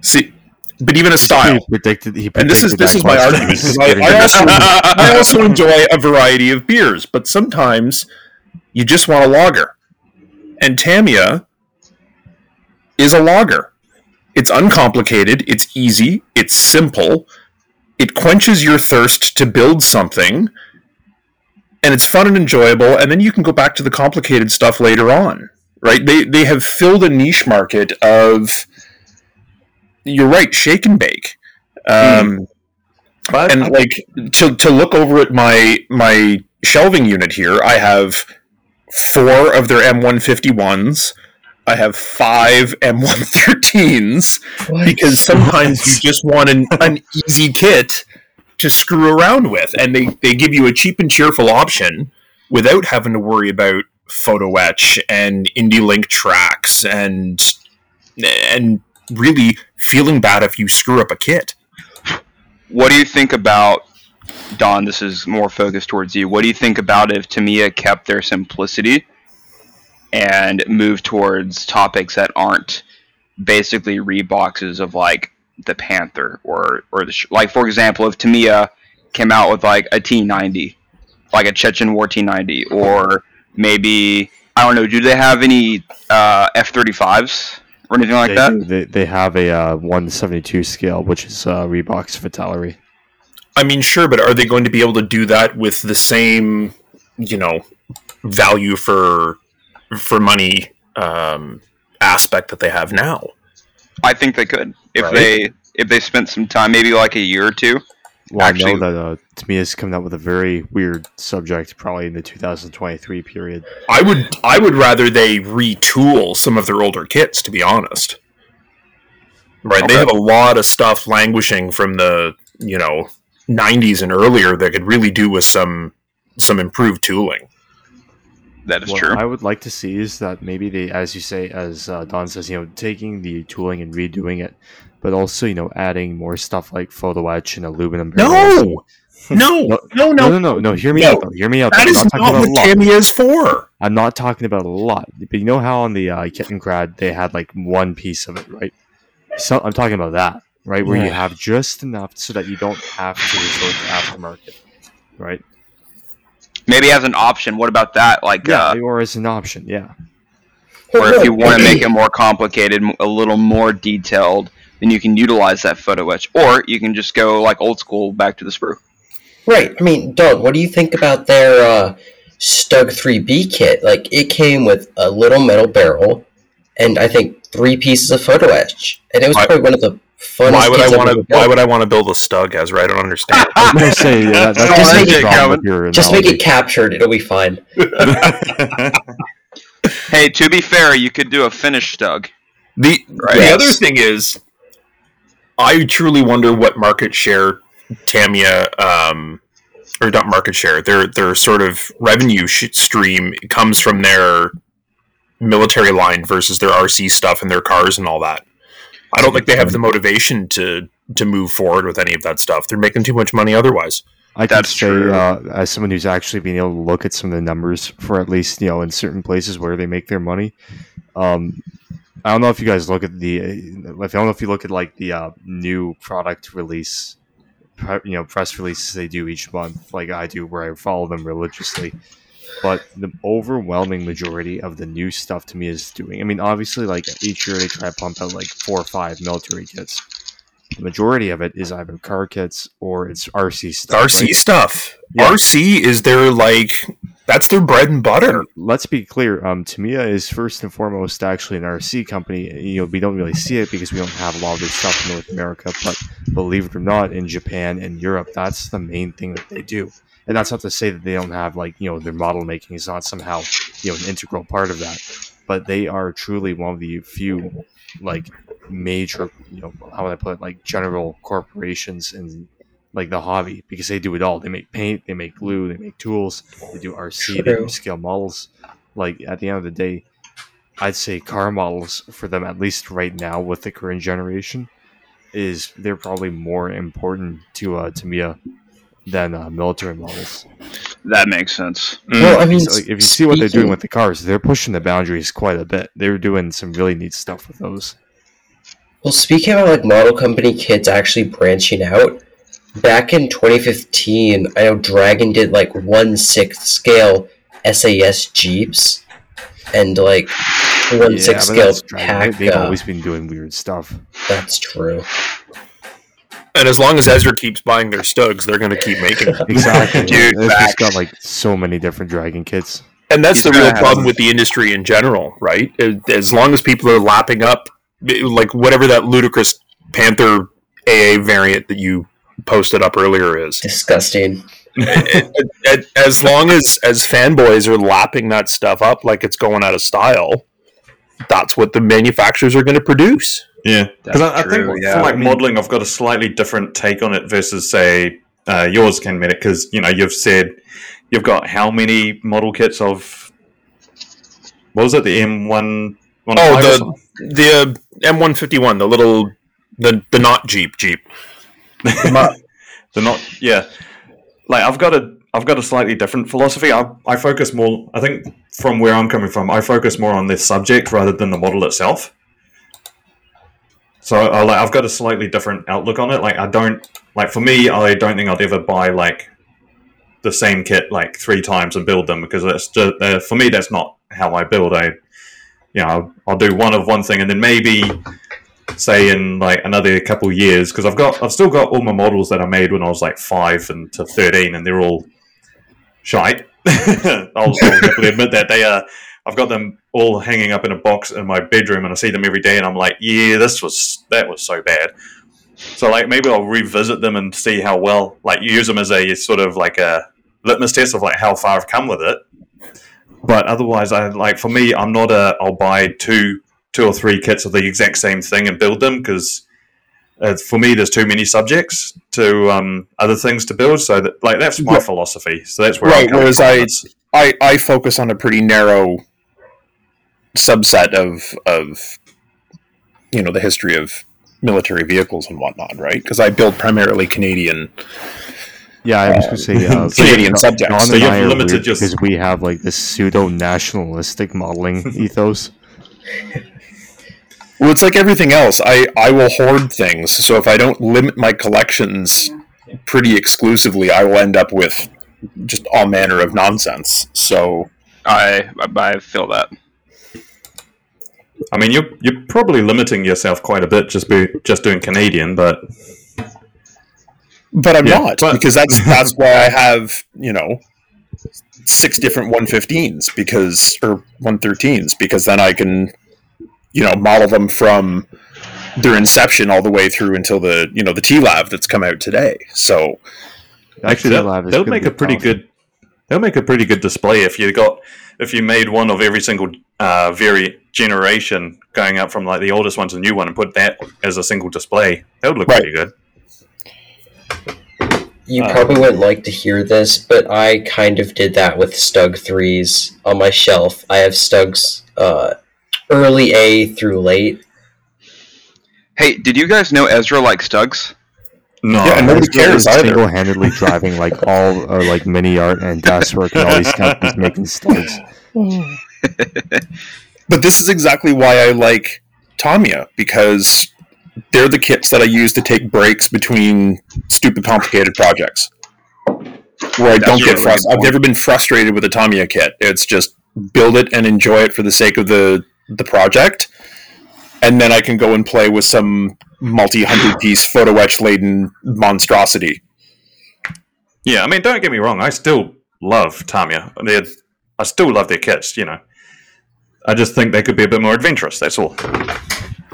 See, but even a style. He predicted. He And this is this is my argument because I, I, also. I also enjoy a variety of beers, but sometimes you just want a lager, and Tamiya is a lager. It's uncomplicated. It's easy. It's simple. It quenches your thirst to build something, and it's fun and enjoyable. And then you can go back to the complicated stuff later on. Right? They they have filled a niche market of. You're right. Shake and bake. Um, But and like to to look over at my my shelving unit here, I have four of their M151s. I have five M113s What? because sometimes you just want an, an easy kit to screw around with, and they they give you a cheap and cheerful option without having to worry about photo etch and indie link tracks and and really feeling bad if you screw up a kit. What do you think about Don? This is more focused towards you. What do you think about if Tamiya kept their simplicity and moved towards topics that aren't basically reboxes of like the Panther or or the sh- like for example, if Tamiya came out with like a T90, like a Chechen War T90, or maybe I don't know. Do they have any uh, F35s or anything like they, that? They, they have a uh, 172 scale, which is uh, rebox of Italeri. I mean, sure, but are they going to be able to do that with the same, you know, value for for money um, aspect that they have now? I think they could if Right. they if they spent some time, maybe like a year or two. Well, Actually- I know that uh, Tamiya's coming out with a very weird subject, probably in the 2023 period. I would I would rather they retool some of their older kits, to be honest. Right, they have a lot of stuff languishing from the you know '90s and earlier that could really do with some some improved tooling. That is what true. I would like to see is that maybe they, as you say, as uh, Don says, you know, taking the tooling and redoing it, but also you know adding more stuff like photo etch and aluminum. No, no, No, no, no, no, no, no. Hear me No. out. Though. Hear me out. That though. is I'm not what a lot. Tamiya is for. I'm not talking about a lot, but you know how on the uh, Kittengrad they had like one piece of it, right? So I'm talking about that, right? Where you have just enough so that you don't have to resort to aftermarket, right? maybe as an option. What about that? Like, Yeah, uh, or as an option, yeah. or if you want to make it more complicated, a little more detailed, then you can utilize that photo etch, or you can just go like old school, back to the sprue. Right. I mean, Doug, what do you think about their uh, Stug 3B kit? Like, it came with a little metal barrel and I think three pieces of photo etch, and it was Why- probably one of the funnest. Why would I kits I've want to? Why would I want to build a Stug, Ezra? I don't understand. I'm gonna say yeah, that, that's Just a make it problem with your Just make it captured; it'll be fine. Hey, to be fair, you could do a Finnish stug. The Right. the Yes. other thing is, I truly wonder what market share Tamiya, um, or not market share, their their sort of revenue sh- stream comes from their military line versus their RC stuff and their cars and all that. I don't think they have the motivation to to move forward with any of that stuff. They're making too much money otherwise. I can That's say, true. uh, as someone who's actually been able to look at some of the numbers for at least you know in certain places where they make their money. Um, I don't know if you guys look at the. uh, If I don't know if you look at like the uh, new product release, you know, press releases they do each month, like I do, where I follow them religiously. But the overwhelming majority of the new stuff to me is doing. I mean, obviously, like each year they try to pump out like four or five military kits, the majority of it is either car kits or it's RC stuff. RC right? stuff. Yeah. RC is their like that's their bread and butter. let's be clear. Um, Tamiya is first and foremost actually an RC company. You know, we don't really see it because we don't have a lot of their stuff in North America. But believe it or not, in Japan and Europe, that's the main thing that they do. And that's not to say that they don't have like you know their model making is not somehow you know an integral part of that. But they are truly one of the few like major you know how would I put it like general corporations in like the hobby because they do it all. They make paint, they make glue, they make tools, they do RC, they do scale models. Like at the end of the day, I'd say car models for them, at least right now with the current generation, is they're probably more important to uh, Tamiya than uh, military models. That makes sense. Well, I mean, So, like, if you see what they're doing with the cars, they're pushing the boundaries quite a bit. They're doing some really neat stuff with those. Well, speaking about like model company kids actually branching out, back in 2015, I know Dragon did like one sixth scale SAS Jeeps and like one sixth but scale pack. They, have uh, always been doing weird stuff. That's true. And as long as Ezra keeps buying their Stugs, they're going to keep making them. Exactly, Dude, They've just got like so many different Dragon kits. And that's He's the real have- problem with the industry in general, right? As long as people are lapping up, like whatever that ludicrous Panther AA variant that you posted up earlier is, Disgusting. as long as as fanboys are lapping that stuff up like it's going out of style, that's what the manufacturers are going to produce. Yeah, because I, I think yeah. for like modeling, I've got a slightly different take on it versus say uh, yours, Canmedic, because you know you've said you've got how many model kits of what was it the M one? Oh, the the M one fifty one, the little the the not Jeep Jeep. They're not. Yeah, like I've got a I've got a slightly different philosophy. I I focus more. I think from where I'm coming from, I focus more on the subject rather than the model itself. So I, like, I've got a slightly different outlook on it. Like I don't like for me, I don't think I'd ever buy like the same kit like three times and build them because that's just uh, for me that's not how I build. I you know I'll, I'll do one of one thing and then maybe say in like another couple years because I've got I've still got all my models that I made when I was like five and to thirteen and they're all shite. I'll, I'll definitely admit that they are. I've got them all hanging up in a box in my bedroom and I see them every day and I'm like, yeah, this was that was so bad. So like maybe I'll revisit them and see how well like you use them as a sort of like a litmus test of like how far I've come with it. But otherwise, I like for me, I'm not a. I'll buy two, two or three kits of the exact same thing and build them because uh, for me, there's too many subjects to um, other things to build. So that like that's my Right. philosophy. So that's where Right, I'm whereas from I- with. I, I focus on a pretty narrow subset of of you know the history of military vehicles and whatnot, right? Because I build primarily Canadian. Yeah, I was going to say uh, Canadian Don- subjects. Don So and you've I are limited weird your- because we have like this pseudo nationalistic modeling ethos. Well, it's like everything else. I I will hoard things, so if I don't limit my collections pretty exclusively, I will end up with just all manner of nonsense. So I I, I feel that. I mean, you're you're probably limiting yourself quite a bit just be, just doing Canadian, but but I'm Yeah, not but- because that's that's why I have you know six different 115s because or 113s because then I can you know model them from their inception all the way through until the you know the TLAV that's come out today. So actually That that, lab is they'll make a pretty powerful. good they'll make a pretty good display if you got if you made one of every single uh, very generation going up from like the oldest one to the new one and put that as a single display that would look Right. pretty good You Uh, probably wouldn't like to hear this, but I kind of did that with Stug 3s on my shelf. I have Stugs uh, early A through late. Hey, did you guys know Ezra likes Stugs? no Yeah, and nobody cares either. Single-handedly driving like all uh, like MiniArt and Das Werk and all these companies making Stugs. But this is exactly why I like Tamiya because they're the kits that I use to take breaks between stupid complicated projects. Where I That's don't get really frustrated. I've never been frustrated with a Tamiya kit. It's just build it and enjoy it for the sake of the the project. and then I can go and play with some multi hundred piece photo etch laden monstrosity. Yeah, I mean, don't get me wrong. I still love Tamiya. I still love their kits. You know, I just think they could be a bit more adventurous. That's all.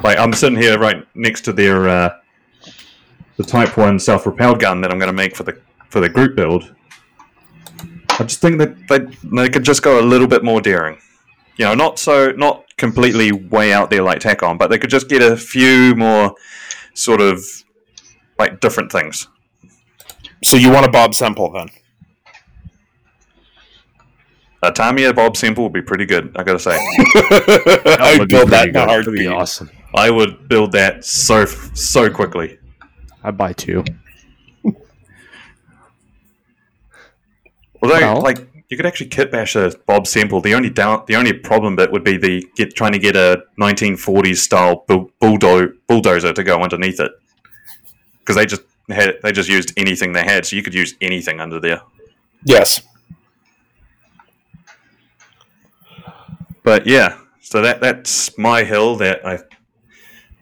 Like I'm sitting here right next to their uh, the Type One self-propelled gun that I'm going to make for the for the group build. I just think that they they could just go a little bit more daring. You know, not so not completely way out there like Takom, but they could just get a few more sort of like different things. So you want a Bob Semple then? A Tamiya Bob Semple would be pretty good. I gotta say, I would build that in a. That'd heartbeat. be awesome. I would build that so so quickly. I'd buy two. Although, Well- like, you could actually kit bash a Bob Semple. The only down, the only problem bit would be the get trying to get a 1940s style bull, bulldo- bulldozer to go underneath it because they just had they just used anything they had, so you could use anything under there. Yes. But yeah, so that that's my hill. That I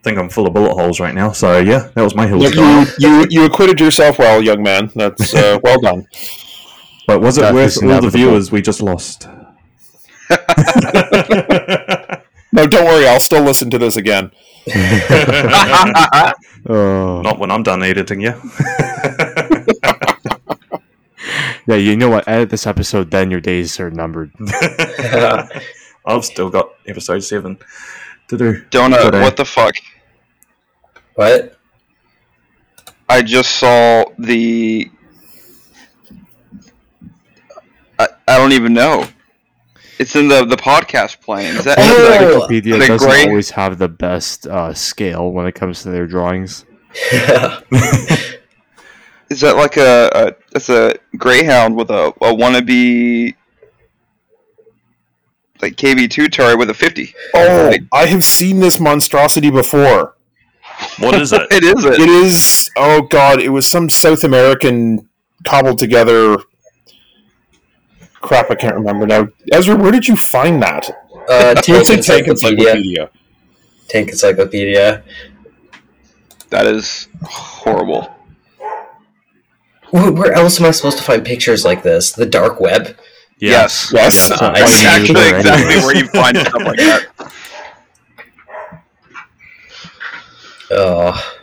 think I'm full of bullet holes right now. So yeah, that was my hill. You, you, you, you acquitted yourself well, young man. That's uh, well done. But was it Death worth all the viewers we just lost? No, don't worry. I'll still listen to this again. Oh, Not when I'm done editing you. yeah. You know what? Edit this episode, then your days are numbered. I've still got episode seven to do. Donut, Today. what the fuck? What? I just saw the. I, I don't even know. It's in the the podcast playing. Is that Oh! Wikipedia the doesn't gray- always have the best uh, scale when it comes to their drawings. Yeah. is that like a, a it's a greyhound with a, a wannabe like KV two turret with a fifty? Oh, I have seen this monstrosity before. What is it? It is it. It is. Oh God! It was some South American cobbled together. Crap! I can't remember now. Ezra, where did you find that? uh, It's Tank like Tank Encyclopedia. Encyclopedia. Tank Encyclopedia. That is horrible. Where, where else am I supposed to find pictures like this? The dark web. Yes. Yes. Uh, That's actually exactly where you find stuff like that. Oh,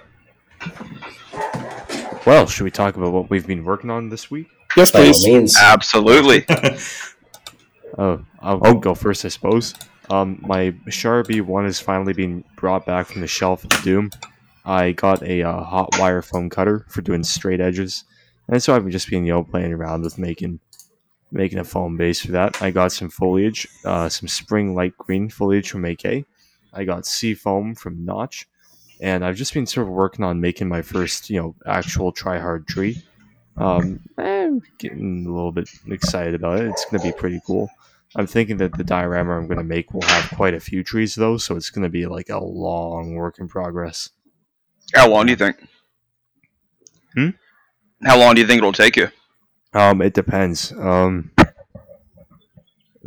Well, should we talk about what we've been working on this week? Yes, by all please. means. Absolutely. Oh, I'll go first, I suppose. Um, my Sharpie one has finally been brought back from the shelf of Doom. I got a uh, hot wire foam cutter for doing straight edges, and so I've been just been you know playing around with making making a foam base for that. I got some foliage, uh, some spring light green foliage from AK. I got sea foam from Noch, and I've just been sort of working on making my first you know actual try hard tree. Um, I'm getting a little bit excited about it. It's going to be pretty cool. I'm thinking that the diorama I'm going to make will have quite a few trees, though, so it's going to be like a long work in progress. How long do you think? Hmm? How long do you think it'll take you? Um, it depends. Um, eh,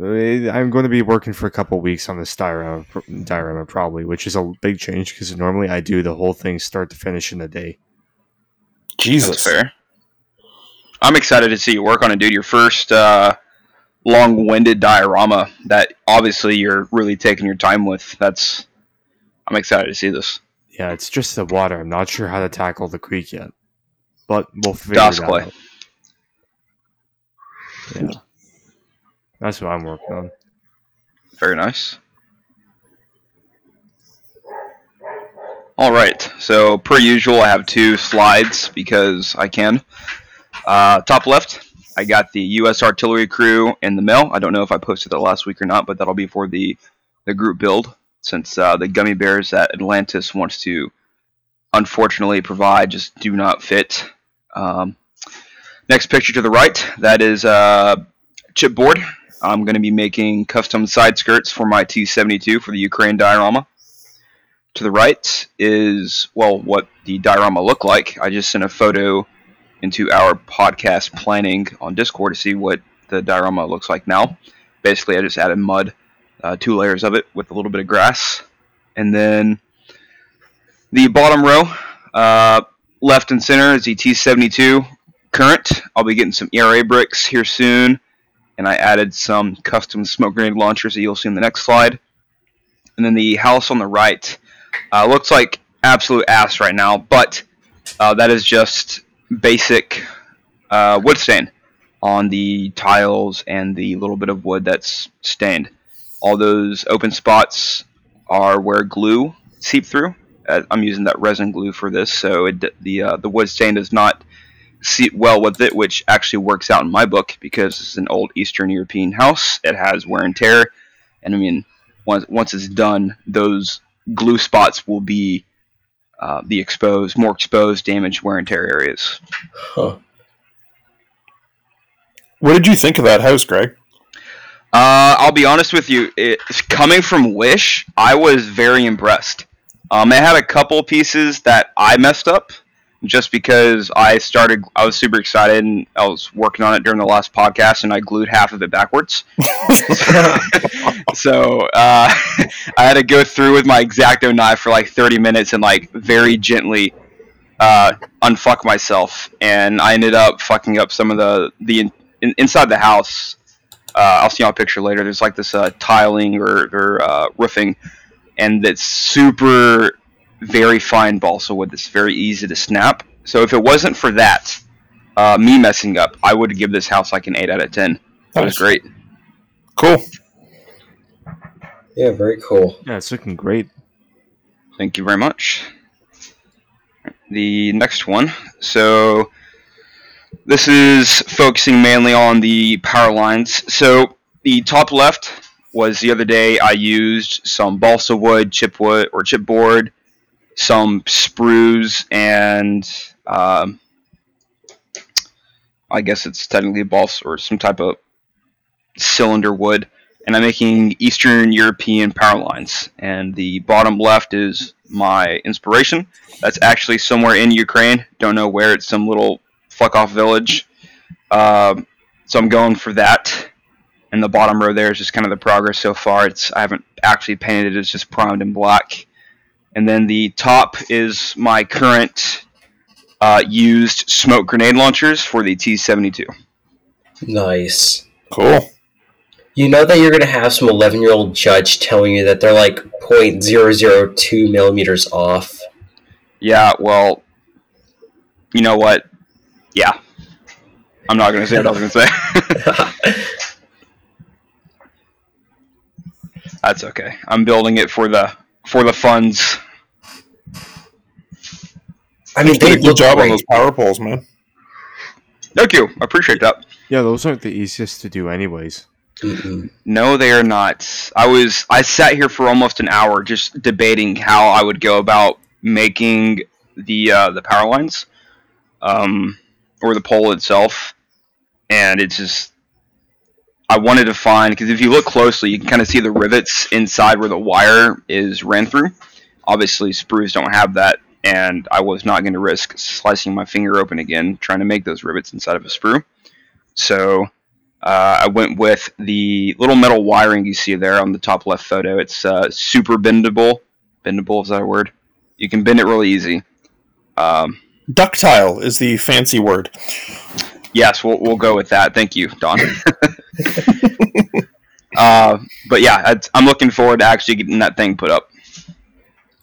I'm going to be working for a couple weeks on this diorama, diorama probably, which is a big change because normally I do the whole thing start to finish in a day. That's Jesus. fair. I'm excited to see you work on it, dude. Your first uh, long-winded diorama that obviously you're really taking your time with. That's I'm excited to see this. Yeah, it's just the water. I'm not sure how to tackle the creek yet, but we'll figure Das it clay. out. Yeah, that's what I'm working on. Very nice. All right. So per usual, I have two slides because I can. Uh, top left, I got the U.S. artillery crew in the mail. I don't know if I posted that last week or not, but that'll be for the the group build since uh, the gummy bears that Atlantis wants to unfortunately provide just do not fit. Um, next picture to the right, that is uh, chipboard. I'm going to be making custom side skirts for my T72 for the Ukraine diorama. To the right is, well, what the diorama looked like. I just sent a photo into our podcast planning on Discord to see what the diorama looks like now. Basically, I just added mud, uh, two layers of it with a little bit of grass. And then the bottom row, uh, left and center is the T72 current. I'll be getting some ERA bricks here soon, and I added some custom smoke grenade launchers that you'll see in the next slide. And then the house on the right uh, looks like absolute ass right now, but uh, that is just basic uh, wood stain on the tiles and the little bit of wood that's stained. All those open spots are where glue seep through. Uh, I'm using that resin glue for this, so it, the uh, the wood stain does not seep well with it, which actually works out in my book because it's an old Eastern European house. It has wear and tear, and I mean, once once it's done, those glue spots will be uh, the exposed, more exposed, damaged wear and tear areas. Huh. What did you think of that house, Greg? Uh, I'll be honest with you. It's coming from Wish, I was very impressed. Um, it had a couple pieces that I messed up, just because I started. I was super excited and I was working on it during the last podcast, and I glued half of it backwards. so uh, I had to go through with my exacto knife for like 30 minutes and like very gently uh, unfuck myself, and I ended up fucking up some of the the in, in, inside the house. Uh, I'll see on a picture later. There's like this uh, tiling or, or uh, roofing, and it's super very fine balsa wood that's very easy to snap. So if it wasn't for that, uh, me messing up, I would give this house like an eight out of ten. That was great. Cool. Yeah, very cool. Yeah, it's looking great. Thank you very much. The next one. So this is focusing mainly on the power lines. So the top left was the other day I used some balsa wood, chipwood or chipboard, some sprues, and um, I guess it's technically a balsa or some type of cylinder wood and I'm making Eastern European power lines. And the bottom left is my inspiration. That's actually somewhere in Ukraine. Don't know where. It's some little fuck off village. Um, so I'm going for that. And the bottom row there is just kind of the progress so far. It's I haven't actually painted it. It's just primed in black. And then the top is my current uh, used smoke grenade launchers for the T72. Nice. Cool. You know that you're gonna have some 11 year old judge telling you that they're like 0.002 millimeters off. Yeah, well, you know what? Yeah. I'm not going to say what I was going to say. That's okay. I'm building it for the for the funds. I mean, Did a good look job on those power poles, man. Thank you. I appreciate that. Yeah, those aren't the easiest to do, anyways. Mm-mm. No, they are not. I was I sat here for almost an hour just debating how I would go about making the uh, the power lines, um, or the pole itself, and it's just I wanted to find because if you look closely, you can kind of see the rivets inside where the wire is ran through. Obviously, sprues don't have that, and I was not going to risk slicing my finger open again trying to make those rivets inside of a sprue. So uh, I went with the little metal wiring you see there on the top left photo. It's uh, super bendable. Bendable is that a word? You can bend it really easy. Um, Ductile is the fancy word. Yes, we'll, we'll go with that. Thank you, Don. uh, but yeah, I'm looking forward to actually getting that thing put up.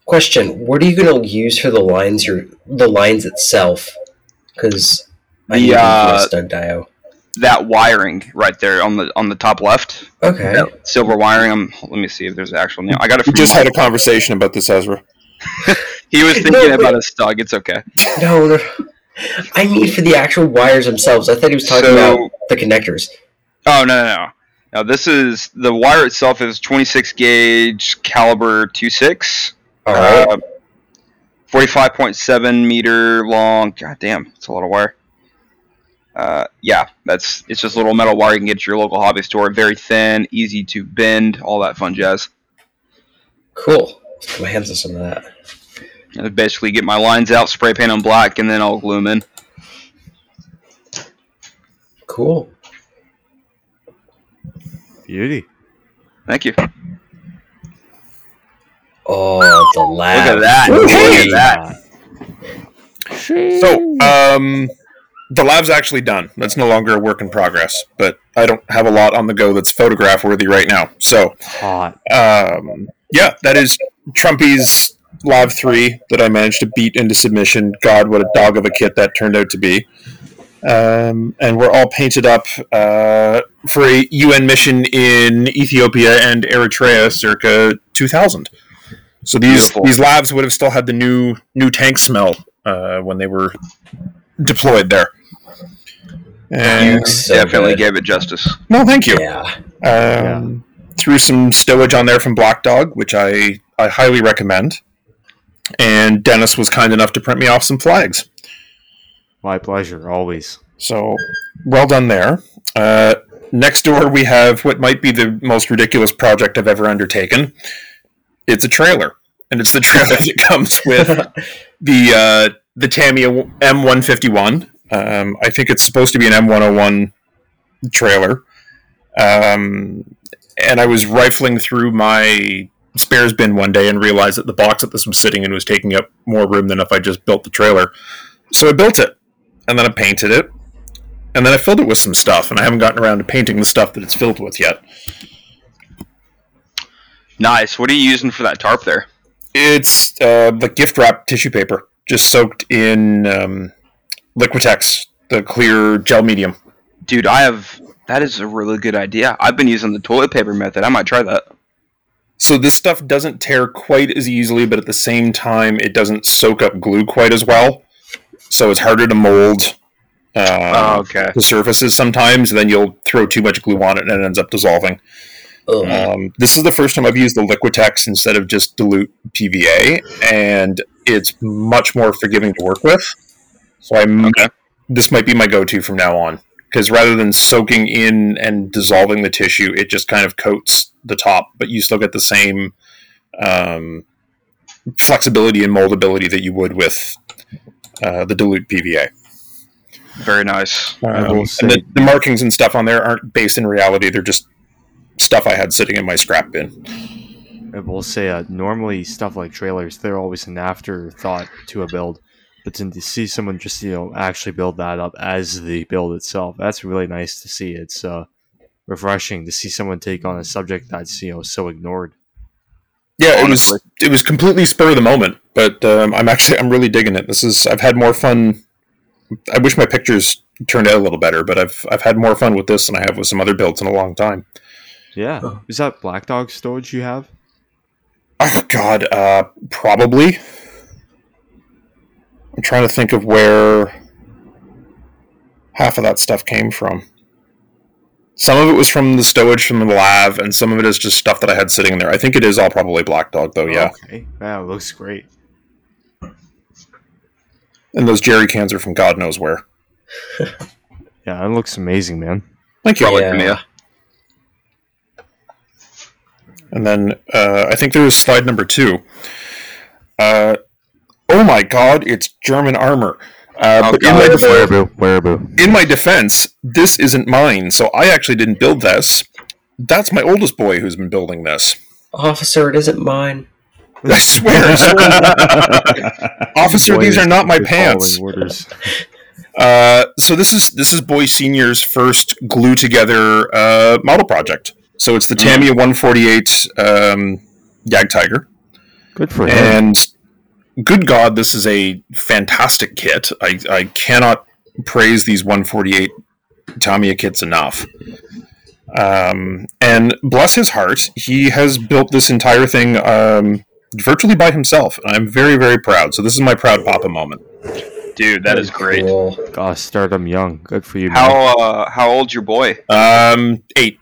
Question: What are you gonna use for the lines? Your the lines itself? Because I The, need a uh, stud dio. That wiring right there on the on the top left, Okay. that silver wiring. I'm, let me see if there's an actual name. I got it We just had a conversation about this, Ezra. He was thinking No, about a stug. It's okay. No, no. I mean for the actual wires themselves. I thought he was talking So- about the connectors. Oh no, no, no. Now this is the wire itself is 26 gauge caliber 26, All right. uh, 45.7 meter long. God damn, it's a lot of wire. Uh, yeah, that's it's just a little metal wire you can get at your local hobby store. Very thin, easy to bend, all that fun jazz. cool. Let's get my hands on some of that. And basically, get my lines out, spray paint them black, and then I'll glue them in. Cool. Beauty. Thank you. Oh, the LAV. Look at that. Look at that. So, um, the LAV's actually done. That's no longer a work in progress, but I don't have a lot on the go that's photograph worthy right now. So, Hot. um, yeah, that is Trumpy's LAV 3 that I managed to beat into submission. God, what a dog of a kit that turned out to be. Um, and we're all painted up uh, for a UN mission in Ethiopia and Eritrea circa 2000. So these Beautiful. these LAVs would have still had the new new tank smell uh, when they were deployed there. And, So Definitely good. gave it justice. no, thank you. Yeah. Um, Threw some stowage on there from Black Dog, which I, I highly recommend. And Dennis was kind enough to print me off some flags. My pleasure, always. So, well done there. Uh, next door, we have what might be the most ridiculous project I've ever undertaken. It's a trailer, and it's the trailer that comes with the uh, the Tamiya M151. Um, I think it's supposed to be an M101 trailer. Um, and I was rifling through my spares bin one day and realized that the box that this was sitting in was taking up more room than if I just built the trailer. So I built it, and then I painted it, and then I filled it with some stuff, and I haven't gotten around to painting the stuff that it's filled with yet. Nice. What are you using for that tarp there? It's uh, the gift wrap tissue paper, just soaked in um, Liquitex, the clear gel medium. Dude, I have. That is a really good idea. I've been using the toilet paper method. I might try that. So this stuff doesn't tear quite as easily, but at the same time, it doesn't soak up glue quite as well. So it's harder to mold uh, oh, okay. the surfaces sometimes. And then you'll throw too much glue on it, and it ends up dissolving. Um, this is the first time I've used the Liquitex instead of just dilute PVA, and it's much more forgiving to work with. So I'm Okay. this might be my go-to from now on because rather than soaking in and dissolving the tissue, it just kind of coats the top, but you still get the same um, flexibility and moldability that you would with uh, the dilute PVA. Very nice. Um, and the, the markings and stuff on there aren't based in reality; they're just stuff I had sitting in my scrap bin. I will say, uh, normally stuff like trailers, they're always an afterthought to a build. But to to see someone just you know actually build that up as the build itself, that's really nice to see. It's uh, refreshing to see someone take on a subject that's you know so ignored. Yeah, Honestly. it was it was completely spur of the moment, but um, I'm actually I'm really digging it. This is I've had more fun. I wish my pictures turned out a little better, but I've I've had more fun with this than I have with some other builds in a long time. Yeah, Huh. is that Black Dog Storage you have? Oh God, uh, probably. I'm trying to think of where half of that stuff came from. Some of it was from the stowage from the LAV, and some of it is just stuff that I had sitting in there. I think it is all probably Black Dog, though. Yeah, Okay. Wow, looks great. and those jerry cans are from God knows where. Yeah, it looks amazing, man. Thank you. Probably Yeah. Tamiya. And then uh, I think there was slide number two. Uh, oh my god, it's German armor. Uh, Oh, but in, my God. def- Wehraboo, wehraboo. in my defense, this isn't mine, so I actually didn't build this. That's my oldest boy who's been building this. Officer, it isn't mine. I swear, officer, Boy these are not my pants. Uh, so this is this is Boy Senior's first glue together uh, model project. So it's the Tamiya 148 um, Jagdtiger. Good for him. And good God, this is a fantastic kit. I, I cannot praise these 148 Tamiya kits enough. Um, and bless his heart, he has built this entire thing um, virtually by himself. And I'm very, very proud. So this is my proud papa moment. Dude, that is great. Cool. Gosh, start him young. Good for you. man. How uh, how old's your boy? Um, eight.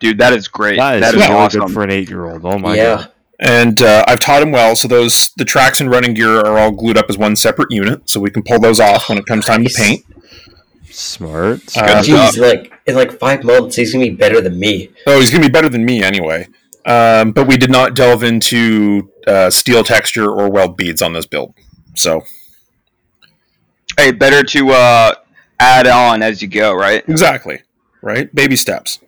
Dude, that is great. That is, that is really awesome. good for an eight-year-old. Oh my yeah. god. And uh, I've taught him well. So those the tracks and running gear are all glued up as one separate unit, so we can pull those off when it comes time to paint. Smart. Uh, Jeez, like in like five months, he's gonna be better than me. Oh, he's going to be better than me anyway. Um, but we did not delve into uh, steel texture or weld beads on this build. So Hey, better to uh, add on as you go, right? exactly right, baby steps.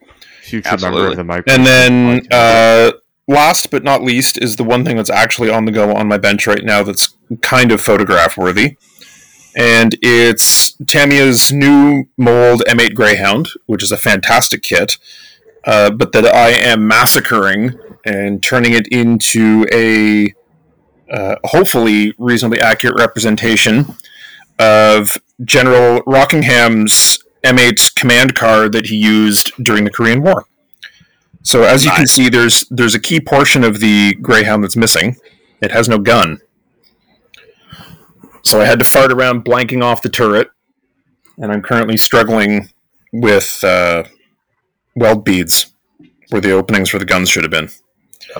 Future Absolutely. member of the micro. And then uh, last but not least is the one thing that's actually on the go on my bench right now that's kind of photograph worthy. And it's Tamiya's new mold M8 Greyhound, which is a fantastic kit, uh, but that I am massacring and turning it into a uh, hopefully reasonably accurate representation of General Rockingham's M8 command car that he used during the Korean War. So as you can see, there's there's a key portion of the Greyhound that's missing. It has no gun. So I had to fart around blanking off the turret, and I'm currently struggling with uh, weld beads where the openings for the guns should have been.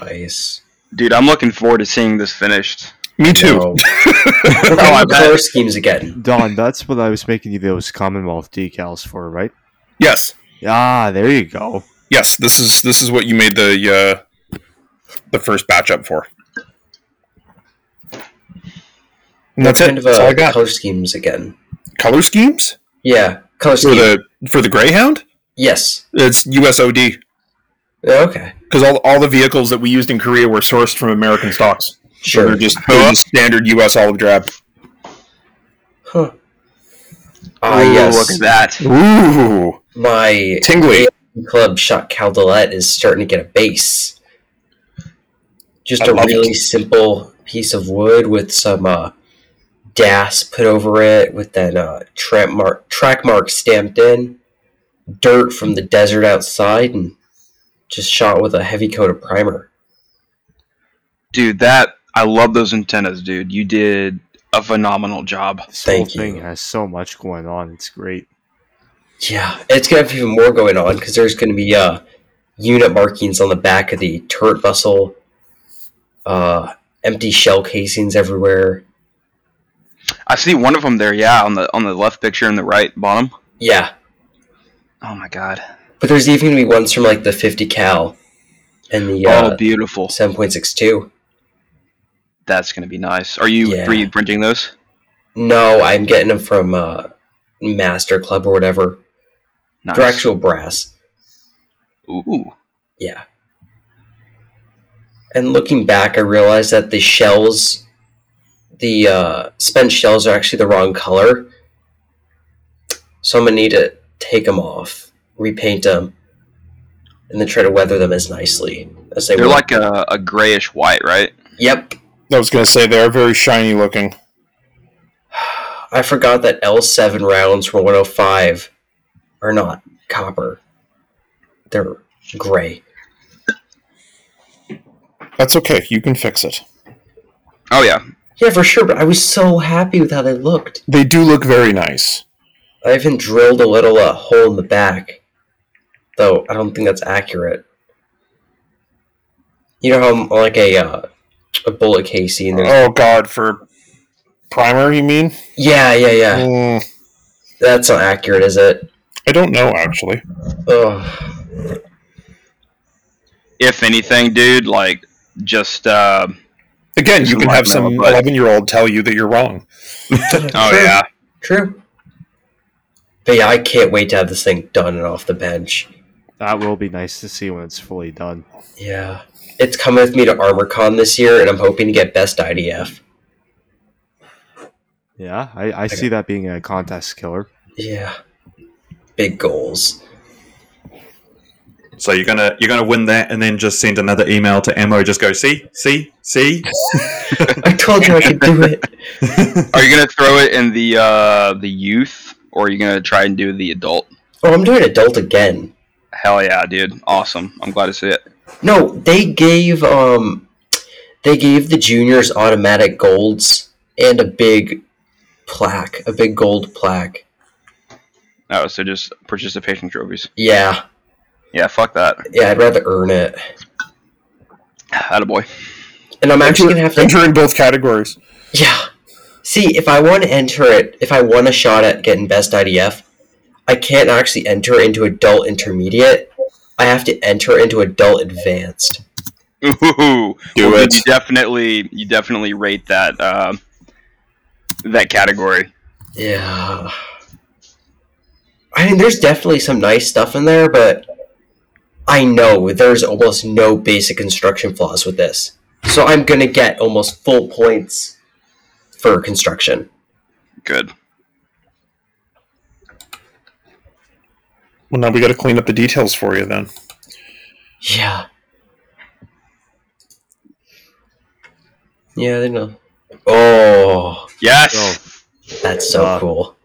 Nice. Dude, I'm looking forward to seeing this finished. Me too. No. Oh, oh, I bet. color schemes again. Don, that's what I was making you those Commonwealth decals for, right? Yes, Ah, there you go. Yes. This is this is what you made the uh, the first batch up for. And that's what it. kind of That's I uh, got. color schemes again? Color schemes Yeah, color for the for the Greyhound. yes. It's USOD Okay. because all, all the vehicles that we used in Korea were sourced from American stocks. So Sure. they're just, they're just standard US olive drab. Huh. Ah, Ooh, yes. Look at that. Ooh, My tingly. Club Sho't Kal Dalet is starting to get a base. Just I a really it. simple piece of wood with some uh, DAS put over it, with that uh, track mark track mark stamped in, dirt from the desert outside, and just shot with a heavy coat of primer. Dude, that I love those antennas, dude. You did a phenomenal job. This Thank whole thing has so much going on. It's great. Yeah, it's gonna have even more going on because there's gonna be uh, unit markings on the back of the turret vessel, uh, empty shell casings everywhere. I see one of them there, yeah, on the on the left picture in the right bottom. Yeah, Oh my god. but there's even gonna be ones from like the 50 cal and the uh, oh, beautiful. 7.62. That's gonna be nice. Are you Yeah. 3D printing those? No, I'm getting them from uh, Master Club or whatever. Nice. They're actual brass. Ooh. Yeah. And looking back, I realized that the shells, the uh, spent shells, are actually the wrong color. So I'm gonna need to take them off, repaint them, and then try to weather them as nicely as they were. They're were. like a, a grayish white, right? Yep. I was going to say they're very shiny looking. I forgot that L7 rounds were 105 are not copper. They're gray. That's okay. You can fix it. Oh yeah. Yeah, for sure, but I was so happy with how they looked. They do look very nice. I even drilled a little uh, hole in the back, though I don't think that's accurate. You know how like a uh, a bullet casing. There's, Oh God, for primer, you mean? yeah, yeah, yeah. Mm, That's not accurate, is it? I don't know actually. Ugh. If anything, dude, like just uh Again, you can have some eleven-year-old tell you that you're wrong. oh True, yeah. True. But yeah, I can't wait to have this thing done and off the bench. That will be nice to see when it's fully done. Yeah. It's coming with me to ArmorCon this year, and I'm hoping to get best IDF. Yeah, I, I see that being a contest killer. Yeah. Big goals. So you're gonna you're gonna win that, and then just send another email to Ammo. Just go see, see, see. I told you I could do it. Are you gonna throw it in the uh the youth or are you gonna try and do the adult? Oh, I'm doing adult again. Hell yeah, dude. Awesome. I'm glad to see it. No, they gave um they gave the juniors automatic golds and a big plaque, a big gold plaque. Oh, so just participation trophies. Yeah. Yeah, fuck that. Yeah, I'd rather earn it. Attaboy. And I'm actually gonna have to enter in both categories. Yeah. See, if I want to enter it, if I want a shot at getting best IDF, I can't actually enter into adult intermediate. I have to enter into adult advanced. Ooh, Do well, it. You definitely, you definitely rate that uh, that category. Yeah. I mean, there's definitely some nice stuff in there, but I know there's almost no basic construction flaws with this. So I'm gonna get almost full points for construction. Good. Well, now we got to clean up the details for you then. Yeah. Yeah, they know. Oh, Yes. Oh, that's so Uh, cool.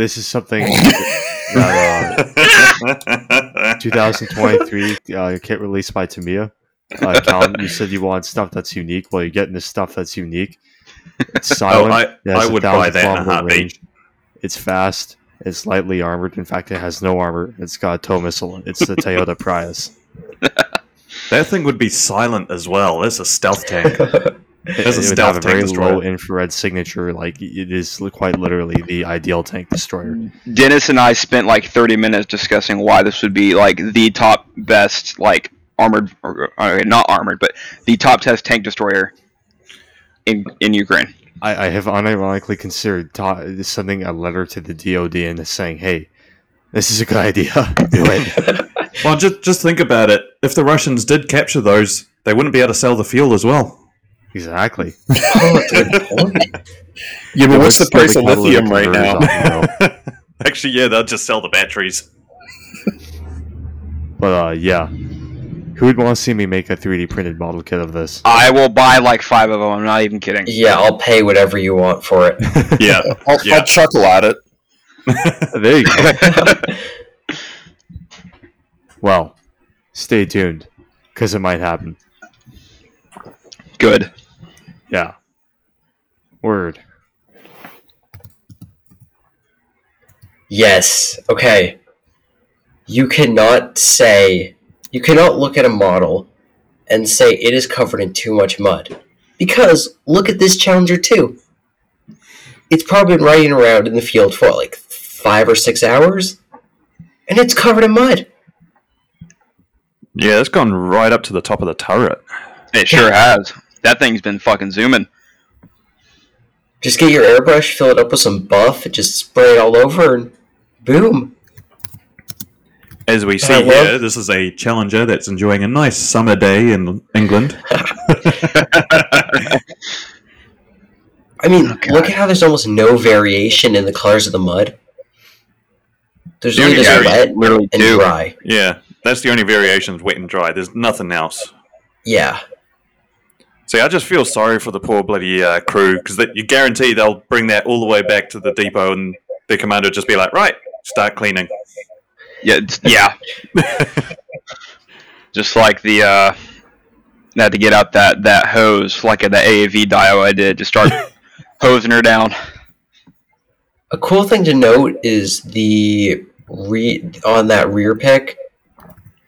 This is something that uh, 2023 uh, kit released by Tamiya. Uh, Cal, you said you want stuff that's unique. Well, you're getting this stuff that's unique. It's Oh, silent. I, it has would buy that in a range. It's fast. It's lightly armored. In fact, it has no armor. It's got a TOW missile. It's the Toyota Prius. That thing would be silent as well. It's a stealth tank. There's a it would stealth have a tank very destroyer. low infrared signature. Like it is quite literally the ideal tank destroyer. Mm. Dennis and I spent like 30 minutes discussing why this would be like the top best like armored or, or not armored, but the top test tank destroyer in in Ukraine. I, I have unironically considered ta- sending a letter to the DoD and saying, "Hey, this is a good idea. Do it." Well, just just think about it. If the Russians did capture those, they wouldn't be able to sell the fuel as well. Exactly. Oh. Yeah, but what's the price of lithium right now? off, you know. Actually, yeah, they'll just sell the batteries. But uh, yeah, who would want to see me make a 3D printed model kit of this? I will buy like five of them. I'm not even kidding. Yeah, I'll pay whatever you want for it. Yeah, I'll, Yeah. I'll chuckle at it. there you go. Well, stay tuned, because it might happen. Good. Yeah. Word. Yes. Okay. You cannot say you cannot look at a model and say it is covered in too much mud. Because look at this Challenger 2. It's probably been riding around in the field for like five or six hours, and it's covered in mud. yeah, it's gone right up to the top of the turret. It sure has. That thing's been fucking zooming. Just get your airbrush, fill it up with some buff, and just spray it all over, and boom. As we see love- here, this is a Challenger that's enjoying a nice summer day in England. I mean, Oh, look at how there's almost no variation in the colors of the mud. There's The only only just variation, wet literally and two. dry. Yeah, that's the only variations, wet and dry. There's nothing else. Yeah. See, I just feel sorry for the poor bloody uh, crew because you guarantee they'll bring that all the way back to the depot, and the commander will just be like, "Right, start cleaning." Yeah, yeah. Just like the uh, I had to get out that that hose, like in the AAV dio I did, just start hosing her down. A cool thing to note is the re- on that rear pick,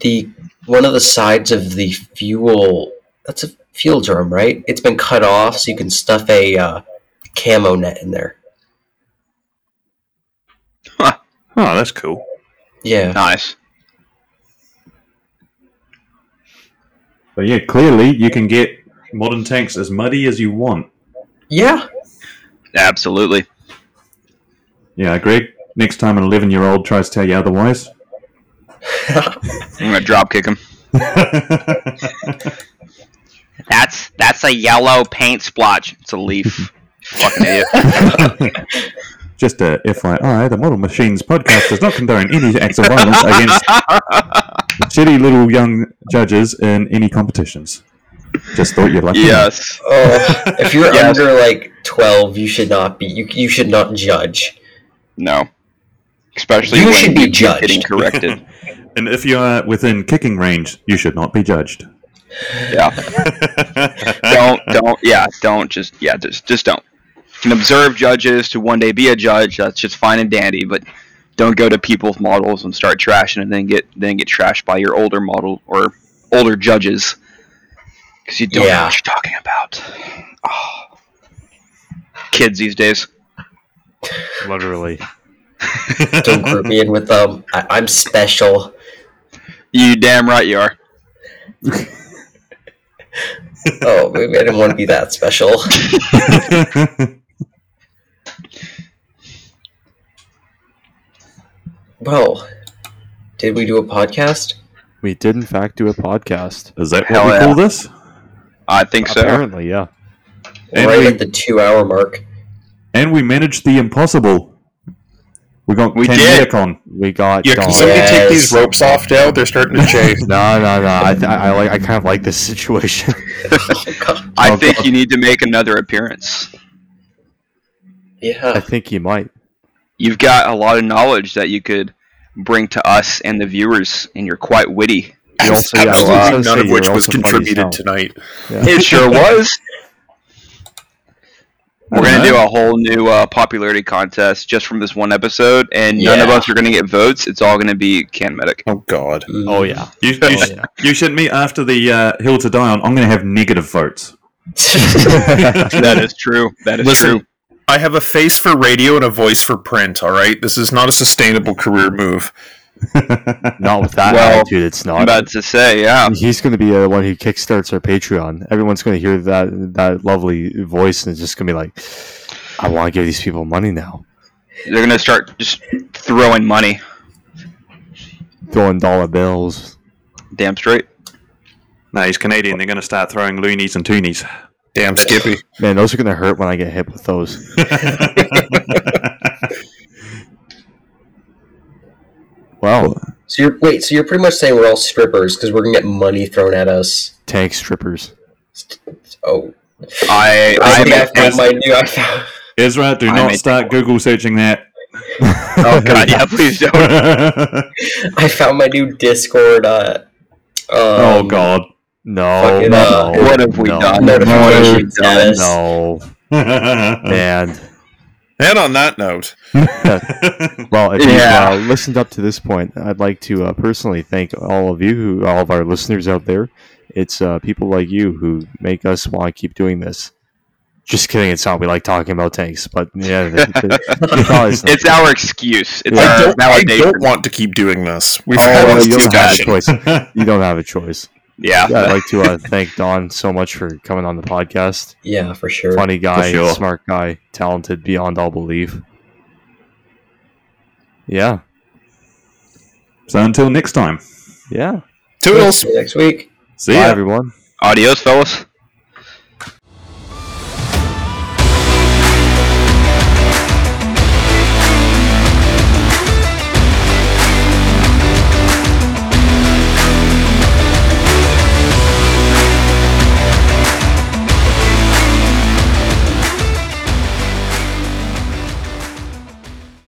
the one of the sides of the fuel. That's a fuel drum, right? It's been cut off, so you can stuff a uh, camo net in there. Oh, that's cool. Yeah. Nice. But yeah, clearly you can get modern tanks as muddy as you want. Yeah. Absolutely. Yeah, Greg. Next time an 11 year old tries to tell you otherwise. I'm gonna drop kick him. That's that's a yellow paint splotch. It's a leaf. Fucking idiot. Just a FYI, oh, the Model Machines podcast does not condone any acts of violence against shitty little young judges in any competitions. Just thought you'd like to know. yes. Oh, if you're Yes. under like twelve, you should not be. You you should not judge. No. Especially You when should be keep getting judged. corrected. And if you are within kicking range, you should not be judged. Yeah. don't don't yeah don't just yeah just just don't you can observe judges to one day be a judge that's just fine and dandy but don't go to people's models and start trashing and then get then get trashed by your older model or older judges because you don't know what you're talking about oh. kids these days Literally. Don't group me in with them. I, I'm special. you damn right you are Oh, maybe I didn't want to be that special. Well, did we do a podcast? We did in fact do a podcast. Is that Hell what we yeah. call this? I think so. Apparently, yeah. And right we- at the two hour mark. And we managed the impossible. We got We Ken did. Medicon. We got Yeah, Dawn. can somebody take these ropes off, Dale? They're starting to chafe. No, no, no. I, th- I like. I kind of like this situation. Oh, I think God. you need to make another appearance. Yeah, I think you might. You've got a lot of knowledge that you could bring to us and the viewers, and you're quite witty. You also- yeah, Absolutely gonna none of which was also funny as contributed hell. tonight. It sure was. We're gonna Alright. do a whole new uh, popularity contest just from this one episode, and none of us are gonna get votes. It's all gonna be Canmedic. Oh God. Mm. Oh yeah. You, you, Oh, sh- yeah. you should meet after the uh, Hill to Die on. I'm going to have negative votes. that is true. That is Listen, true. I have a face for radio and a voice for print. All right, this is not a sustainable career move. Not with that Well, attitude. It's not. I'm about to say, yeah. He's going to be the one who kickstarts our Patreon. Everyone's going to hear that that lovely voice and it's just going to be like, I want to give these people money now. They're gonna start just throwing money. Throwing dollar bills. Damn straight. no, he's Canadian. They're going to start throwing loonies and toonies. Damn, Skippy. Man, those are going to hurt when I get hit with those. Well, So you're wait. So you're pretty much saying we're all strippers because we're gonna get money thrown at us. tank strippers. Oh, I I I think I found my new. I found. Ezra, do I not start Google searching that. Oh god, yeah, please don't. I found my new Discord. Uh, um, oh God. No, Fucking, no, uh, What have we no, done? Notification No, status. No, man. And on that note, Well, if Yeah. you've uh, listened up to this point, I'd like to uh, personally thank all of you, who, all of our listeners out there. It's uh, people like you who make us want to keep doing this. Just kidding. It's not we like talking about tanks, but yeah, the, the, the thought It's our excuse. It's Yeah. I don't, I don't want to keep doing this. We've Oh, had well, you don't have a choice. You don't have a choice. Yeah. I'd like to uh, thank Don so much for coming on the podcast. Yeah, for sure. Funny guy, sure. smart guy, talented beyond all belief. Yeah, so until next time. yeah. Toodles. See you next week. See Bye, ya. everyone. Adios, fellas.